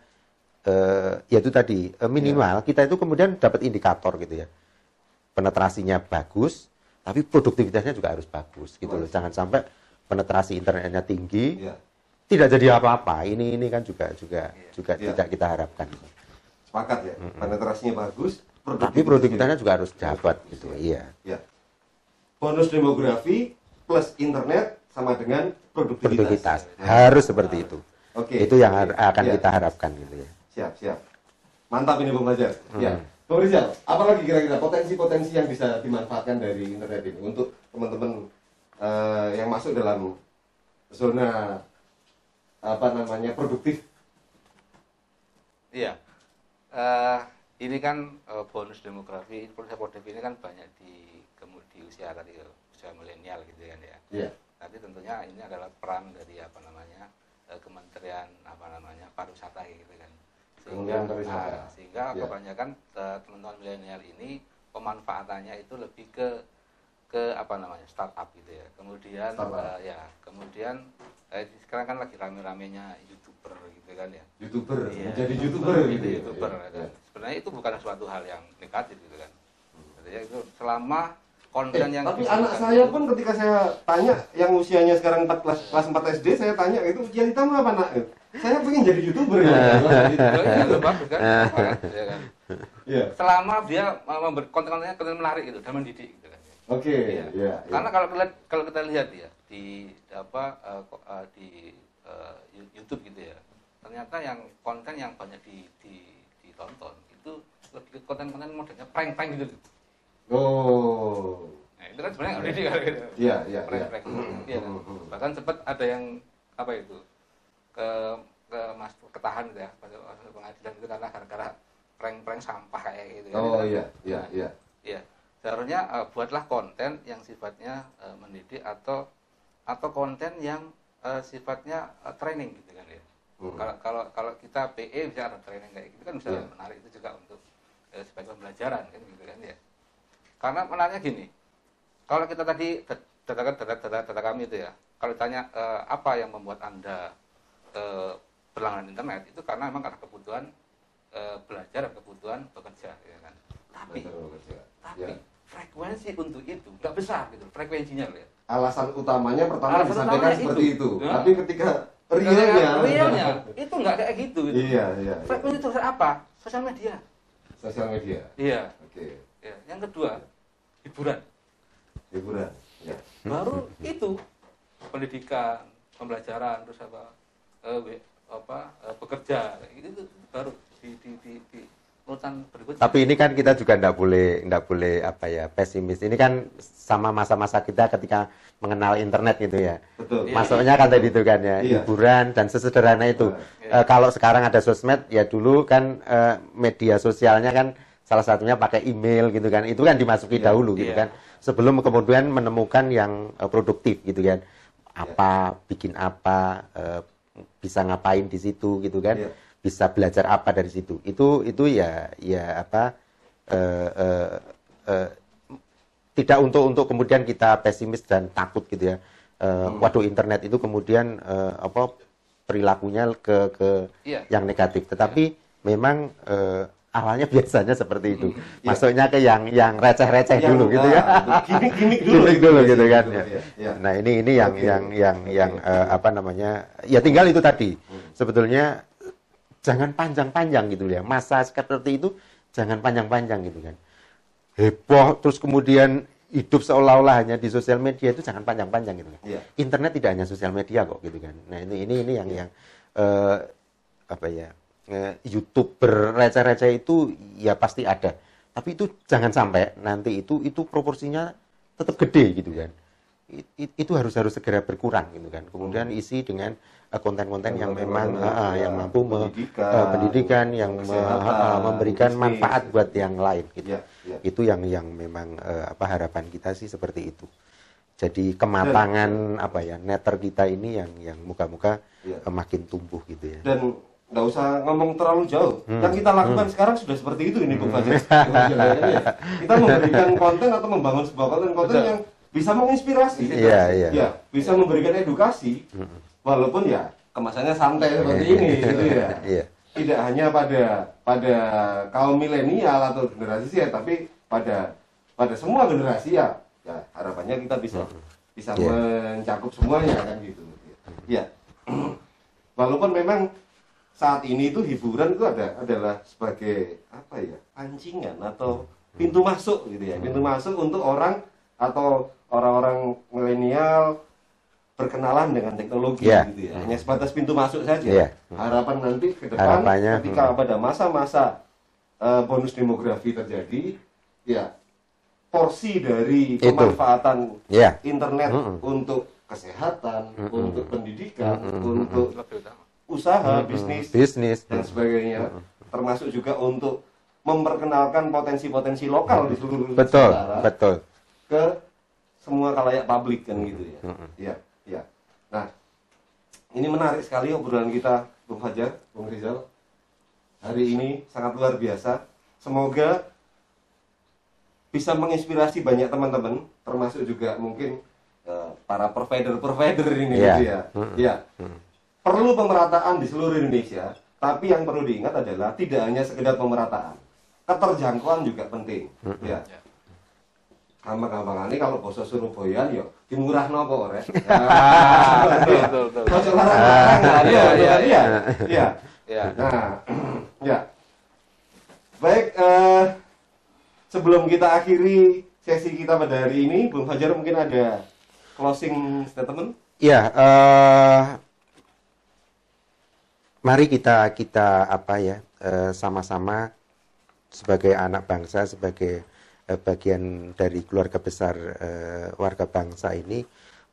Eh, ya itu tadi eh, minimal kita itu kemudian dapat indikator gitu ya. Penetrasinya bagus tapi produktivitasnya juga harus bagus gitu loh. Jangan sampai penetrasi internetnya tinggi Iya. tidak jadi apa-apa. Ini ini kan juga juga juga Iya. tidak kita harapkan. Sepakat ya. Penetrasinya bagus, tapi produktivitasnya juga harus dapat gitu iya Ya. Bonus demografi plus internet sama dengan produktivitas. produktivitas Ya. harus seperti itu Oke. itu yang har- akan Iya. kita harapkan gitu ya Siap, siap. Mantap ini Bung Fajar. Hmm. Ya. Bung Rizal, apalagi kira-kira potensi-potensi yang bisa dimanfaatkan dari internet ini untuk teman-teman eh, yang masuk dalam zona apa namanya produktif? Iya. Eh, ini kan eh, bonus demografi, demografi ini kan banyak di kemu- di usia tadi ya, usia milenial gitu kan ya. Iya. Nanti tentunya ini adalah peran dari apa namanya eh, Kementerian apa namanya pariwisata gitu kan. Sehingga, nah, sehingga Iya. kebanyakan eh, teman-teman milenial ini pemanfaatannya itu lebih ke ke apa namanya startup gitu ya. Kemudian Startup. eh, ya kemudian eh, sekarang kan lagi rame-ramenya youtuber gitu kan ya. Youtuber, Iya. menjadi youtuber Jadi gitu. ya. youtuber Iya. kan. Sebenarnya itu bukan suatu hal yang negatif gitu kan. Jadi itu selama konten Eh, yang tapi anak saya itu- pun ketika saya tanya yang usianya sekarang 4 kelas kelas 4 SD saya tanya itu cita-citamu apa nak? Saya pengen jadi youtuber ya. Oh, iya, itu bagus kan? Kan? Ya kan? Iya. Selama dia konten-kontennya konten menarik gitu dan mendidik gitu Oke, Iya. iya. iya. Karena kalau kita kalau kita lihat ya di apa uh, uh, di uh, YouTube gitu ya. Ternyata yang konten yang banyak di, di ditonton itu lebih ke konten-konten modelnya prank-prank gitu. Oh. Nah, itu kan sebenarnya nggak gitu. Iya, iya, iya. Prank-prank. Iya kan? Hmm, hmm. Bahkan sempat ada yang apa itu ke ke mas ketahan gitu ya masuk pengadilan itu karena gara-gara prank-prank sampah kayak gitu kan. Oh iya, iya, iya. Iya. Seharusnya eh, buatlah konten yang sifatnya eh, mendidik atau atau konten yang eh, sifatnya eh, training gitu kan ya. Hmm. Kalau kalau kalau kita PE bisa ada training kayak gitu kan bisa Iya. menarik itu juga untuk eh, sebagai pembelajaran kan gitu kan ya. Karena menariknya gini, kalau kita tadi data data data, data kami itu ya, kalau ditanya eh, apa yang membuat anda eh, berlangganan internet itu karena memang karena kebutuhan belajar dan kebutuhan bekerja, ya kan. Tapi, tapi Ya. frekuensi untuk itu nggak besar gitu, frekuensinya loh ya. Alasan utamanya pertama Alasan disampaikan utamanya seperti itu. itu, Ya. tapi ketika realnya, realnya (laughs) itu nggak kayak gitu. gitu. iya iya, iya. Frekuensi itu apa? Sosial media. sosial media, Iya. oke, Ya. Yang kedua hiburan. hiburan, ya, Baru itu pendidikan, pembelajaran, terus apa, eh, apa eh, bekerja, itu, itu baru di di di, di urutan berikutnya. Tapi ini kan kita juga tidak boleh tidak boleh apa ya pesimis. Ini kan sama masa-masa kita ketika mengenal internet gitu ya. betul, Iya. Masuknya kan tadi itu kan ya, Iya. hiburan dan sesederhana itu. Iya. Eh, kalau sekarang ada sosmed, ya dulu kan eh, media sosialnya kan salah satunya pakai email gitu kan. Itu kan dimasuki Iya. dahulu gitu Iya. kan. Sebelum kemudian menemukan yang eh, produktif gitu kan. Apa, bikin apa, bisa ngapain di situ gitu kan. Bisa belajar apa dari situ. Itu itu ya ya apa eh, eh, eh, tidak untuk untuk kemudian kita pesimis dan takut gitu ya. Eh, Waduh internet itu kemudian eh, apa perilakunya ke ke Iya. yang negatif. Tetapi memang eh, awalnya (laughs) biasanya seperti itu. Iya. Masuknya ke yang yang receh-receh dulu gitu ya. gimmick-gimmick dulu, Gimmick dulu gitu kan. Ya. ya. Nah ini ini yang Oke. yang yang yang eh, apa namanya? Ya tinggal itu tadi. Hmm. Sebetulnya jangan panjang-panjang gitu ya. Masa seperti itu jangan panjang-panjang gitu kan. Heboh terus kemudian hidup seolah-olah hanya di sosial media itu jangan panjang-panjang gitu kan. Iya. Internet tidak hanya sosial media kok gitu kan. Nah ini ini ini yang yang eh, apa ya? eh, YouTube berreceh-receh itu ya pasti ada. Tapi itu jangan sampai nanti itu itu proporsinya tetap gede gitu kan. It- it- itu harus harus segera berkurang gitu kan. Kemudian isi dengan eh, konten-konten yang memang eh, eh, yang ya, mampu me- pendidikan, pendidikan yang me- memberikan bisnis, manfaat gitu. buat yang lain gitu. Ya, ya. Itu yang yang memang apa harapan kita sih seperti itu. Jadi kematangan apa ya netter kita ini yang yang muka-muka Ya. makin tumbuh gitu ya. dan nggak usah ngomong terlalu jauh. Hmm. Yang kita lakukan sekarang sudah seperti itu ini Bung Fajar. (laughs) kita memberikan konten atau membangun sebuah konten-konten Betul. yang bisa menginspirasi, Iya, iya. Ya, bisa memberikan edukasi, walaupun ya kemasannya santai seperti ini, gitu ya. (laughs) Iya. Tidak hanya pada pada kaum milenial atau generasi Z, tapi pada pada semua generasi ya. Ya harapannya kita bisa bisa Iya. mencakup semuanya kan gitu. Ya. (clears throat) Walaupun memang saat ini itu hiburan itu ada adalah sebagai apa ya pancingan atau pintu masuk gitu ya pintu masuk untuk orang atau orang-orang milenial berkenalan dengan teknologi Iya. gitu ya hanya sebatas pintu masuk saja Iya. harapan nanti ke depan Harapannya, ketika hmm. pada masa-masa eh, bonus demografi terjadi ya porsi dari Itu. pemanfaatan Iya. internet Mm-mm. untuk kesehatan Mm-mm. untuk pendidikan Mm-mm. untuk Lebih utama. usaha bisnis Bisnis. dan sebagainya termasuk juga untuk memperkenalkan potensi-potensi lokal di seluruh Betul, Nusantara betul. ke semua kalayak publik kan gitu ya. Mm-mm. Ya, ya. Nah, ini menarik sekali obrolan kita, Bung Fajar, Bung Rizal. Hari ini sangat luar biasa. Semoga bisa menginspirasi banyak teman-teman, termasuk juga mungkin eh, para provider-provider ini Iya. gitu ya. Mm-mm. Ya. Perlu pemerataan di seluruh Indonesia, tapi yang perlu diingat adalah tidak hanya sekedar pemerataan. Keterjangkauan juga penting. Ya. Ya. gampang-gampang ini kalau basa Surabaya ya dimurah nopo rek. (laughs) Betul, betul, betul. Ojo larang-larang lah, Iya, ya, iya, iya. Iya. Ya. Nah, (clears throat) ya. Baik, eh, sebelum kita akhiri sesi kita pada hari ini, Bung Fajar mungkin ada closing statement? Ya, eh, mari kita kita apa ya eh, sama-sama sebagai anak bangsa, sebagai eh, bagian dari keluarga besar eh, warga bangsa ini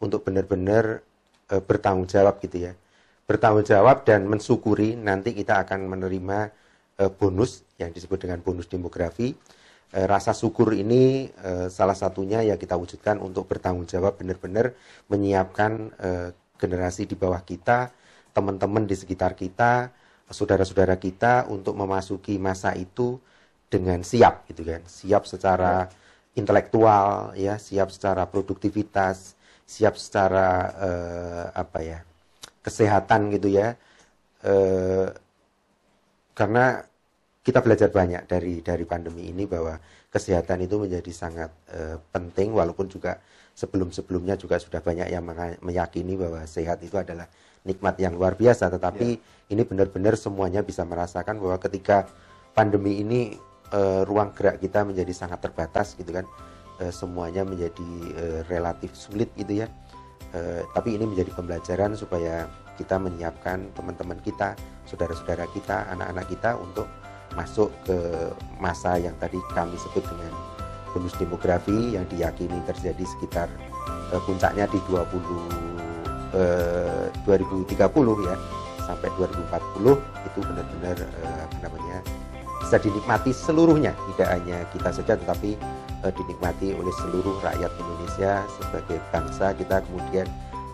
untuk benar-benar eh, bertanggung jawab gitu ya, bertanggung jawab dan mensyukuri nanti kita akan menerima eh, bonus yang disebut dengan bonus demografi. Eh, rasa syukur ini eh, salah satunya ya kita wujudkan untuk bertanggung jawab benar-benar menyiapkan eh, generasi di bawah kita, teman-teman di sekitar kita, saudara-saudara kita untuk memasuki masa itu dengan siap gitu kan, siap secara intelektual ya siap secara produktivitas siap secara eh, apa ya kesehatan gitu ya. Eh, karena kita belajar banyak dari dari pandemi ini bahwa kesehatan itu menjadi sangat eh, penting walaupun juga sebelum-sebelumnya juga sudah banyak yang meyakini bahwa sehat itu adalah nikmat yang luar biasa. Tetapi yeah. ini benar-benar semuanya bisa merasakan bahwa ketika pandemi ini uh, ruang gerak kita menjadi sangat terbatas gitu kan. Uh, semuanya menjadi uh, relatif sulit gitu ya. Uh, tapi ini menjadi pembelajaran supaya kita menyiapkan teman-teman kita saudara-saudara kita anak-anak kita untuk masuk ke masa yang tadi kami sebut dengan bonus demografi yang diyakini terjadi sekitar uh, puncaknya di 20 uh, 2030 ya sampai 2040 itu benar-benar apa namanya bisa dinikmati seluruhnya tidak hanya kita saja tetapi uh, dinikmati oleh seluruh rakyat Indonesia sebagai bangsa kita kemudian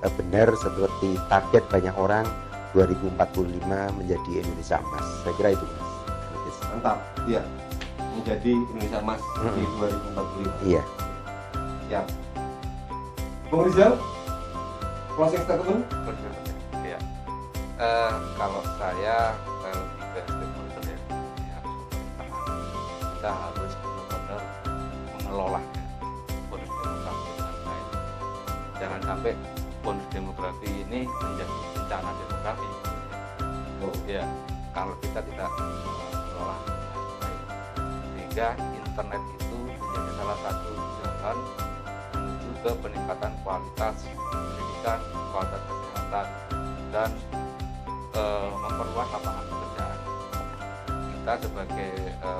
uh, benar seperti target banyak orang 2045 menjadi Indonesia emas saya kira itu mas mantap iya menjadi Indonesia Emas hmm. di 2045. Iya. Siap. Bung Rizal, closing statement? Iya. Uh, kalau saya kita harus benar-benar mengelola bonus demografi dengan baik. Jangan sampai bonus demografi ini menjadi bencana demografi. Oh. Ya, kalau kita tidak mengelola sehingga internet itu menjadi salah satu jalan menuju ke peningkatan kualitas pendidikan, kualitas kesehatan, dan e, memperluas lapangan pekerjaan. Kita sebagai e,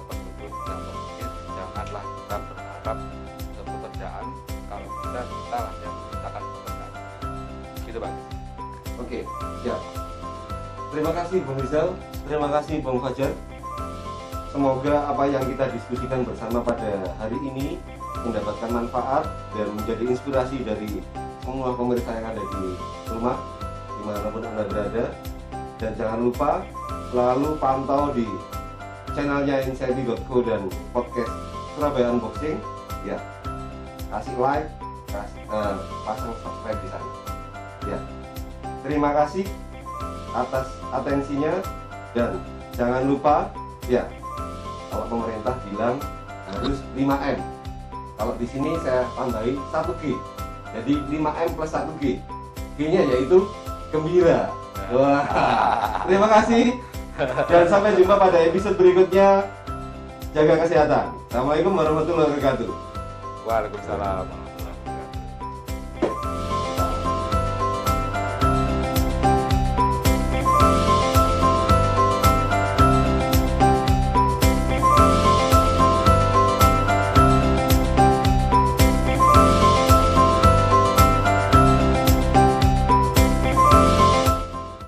yang berpikir janganlah kita berharap ke pekerjaan kalau kita kita lah yang menciptakan pekerjaan. Gitu Pak. Oke, ya. Terima kasih Bung Rizal, terima kasih Bung Fajar. Semoga apa yang kita diskusikan bersama pada hari ini mendapatkan manfaat dan menjadi inspirasi dari semua pemirsa yang ada di rumah di mana pun anda berada dan jangan lupa selalu pantau di channelnya insight.co dan podcast Surabaya Unboxing ya. Kasih like kasih, uh, pasang subscribe di sana ya. Terima kasih atas atensinya dan jangan lupa ya kalau pemerintah bilang harus 5M kalau di sini saya tambahin 1G jadi 5M plus 1G G. Nya yaitu gembira. Wah, terima kasih dan sampai jumpa pada episode berikutnya. Jaga kesehatan. Assalamualaikum warahmatullahi wabarakatuh. Waalaikumsalam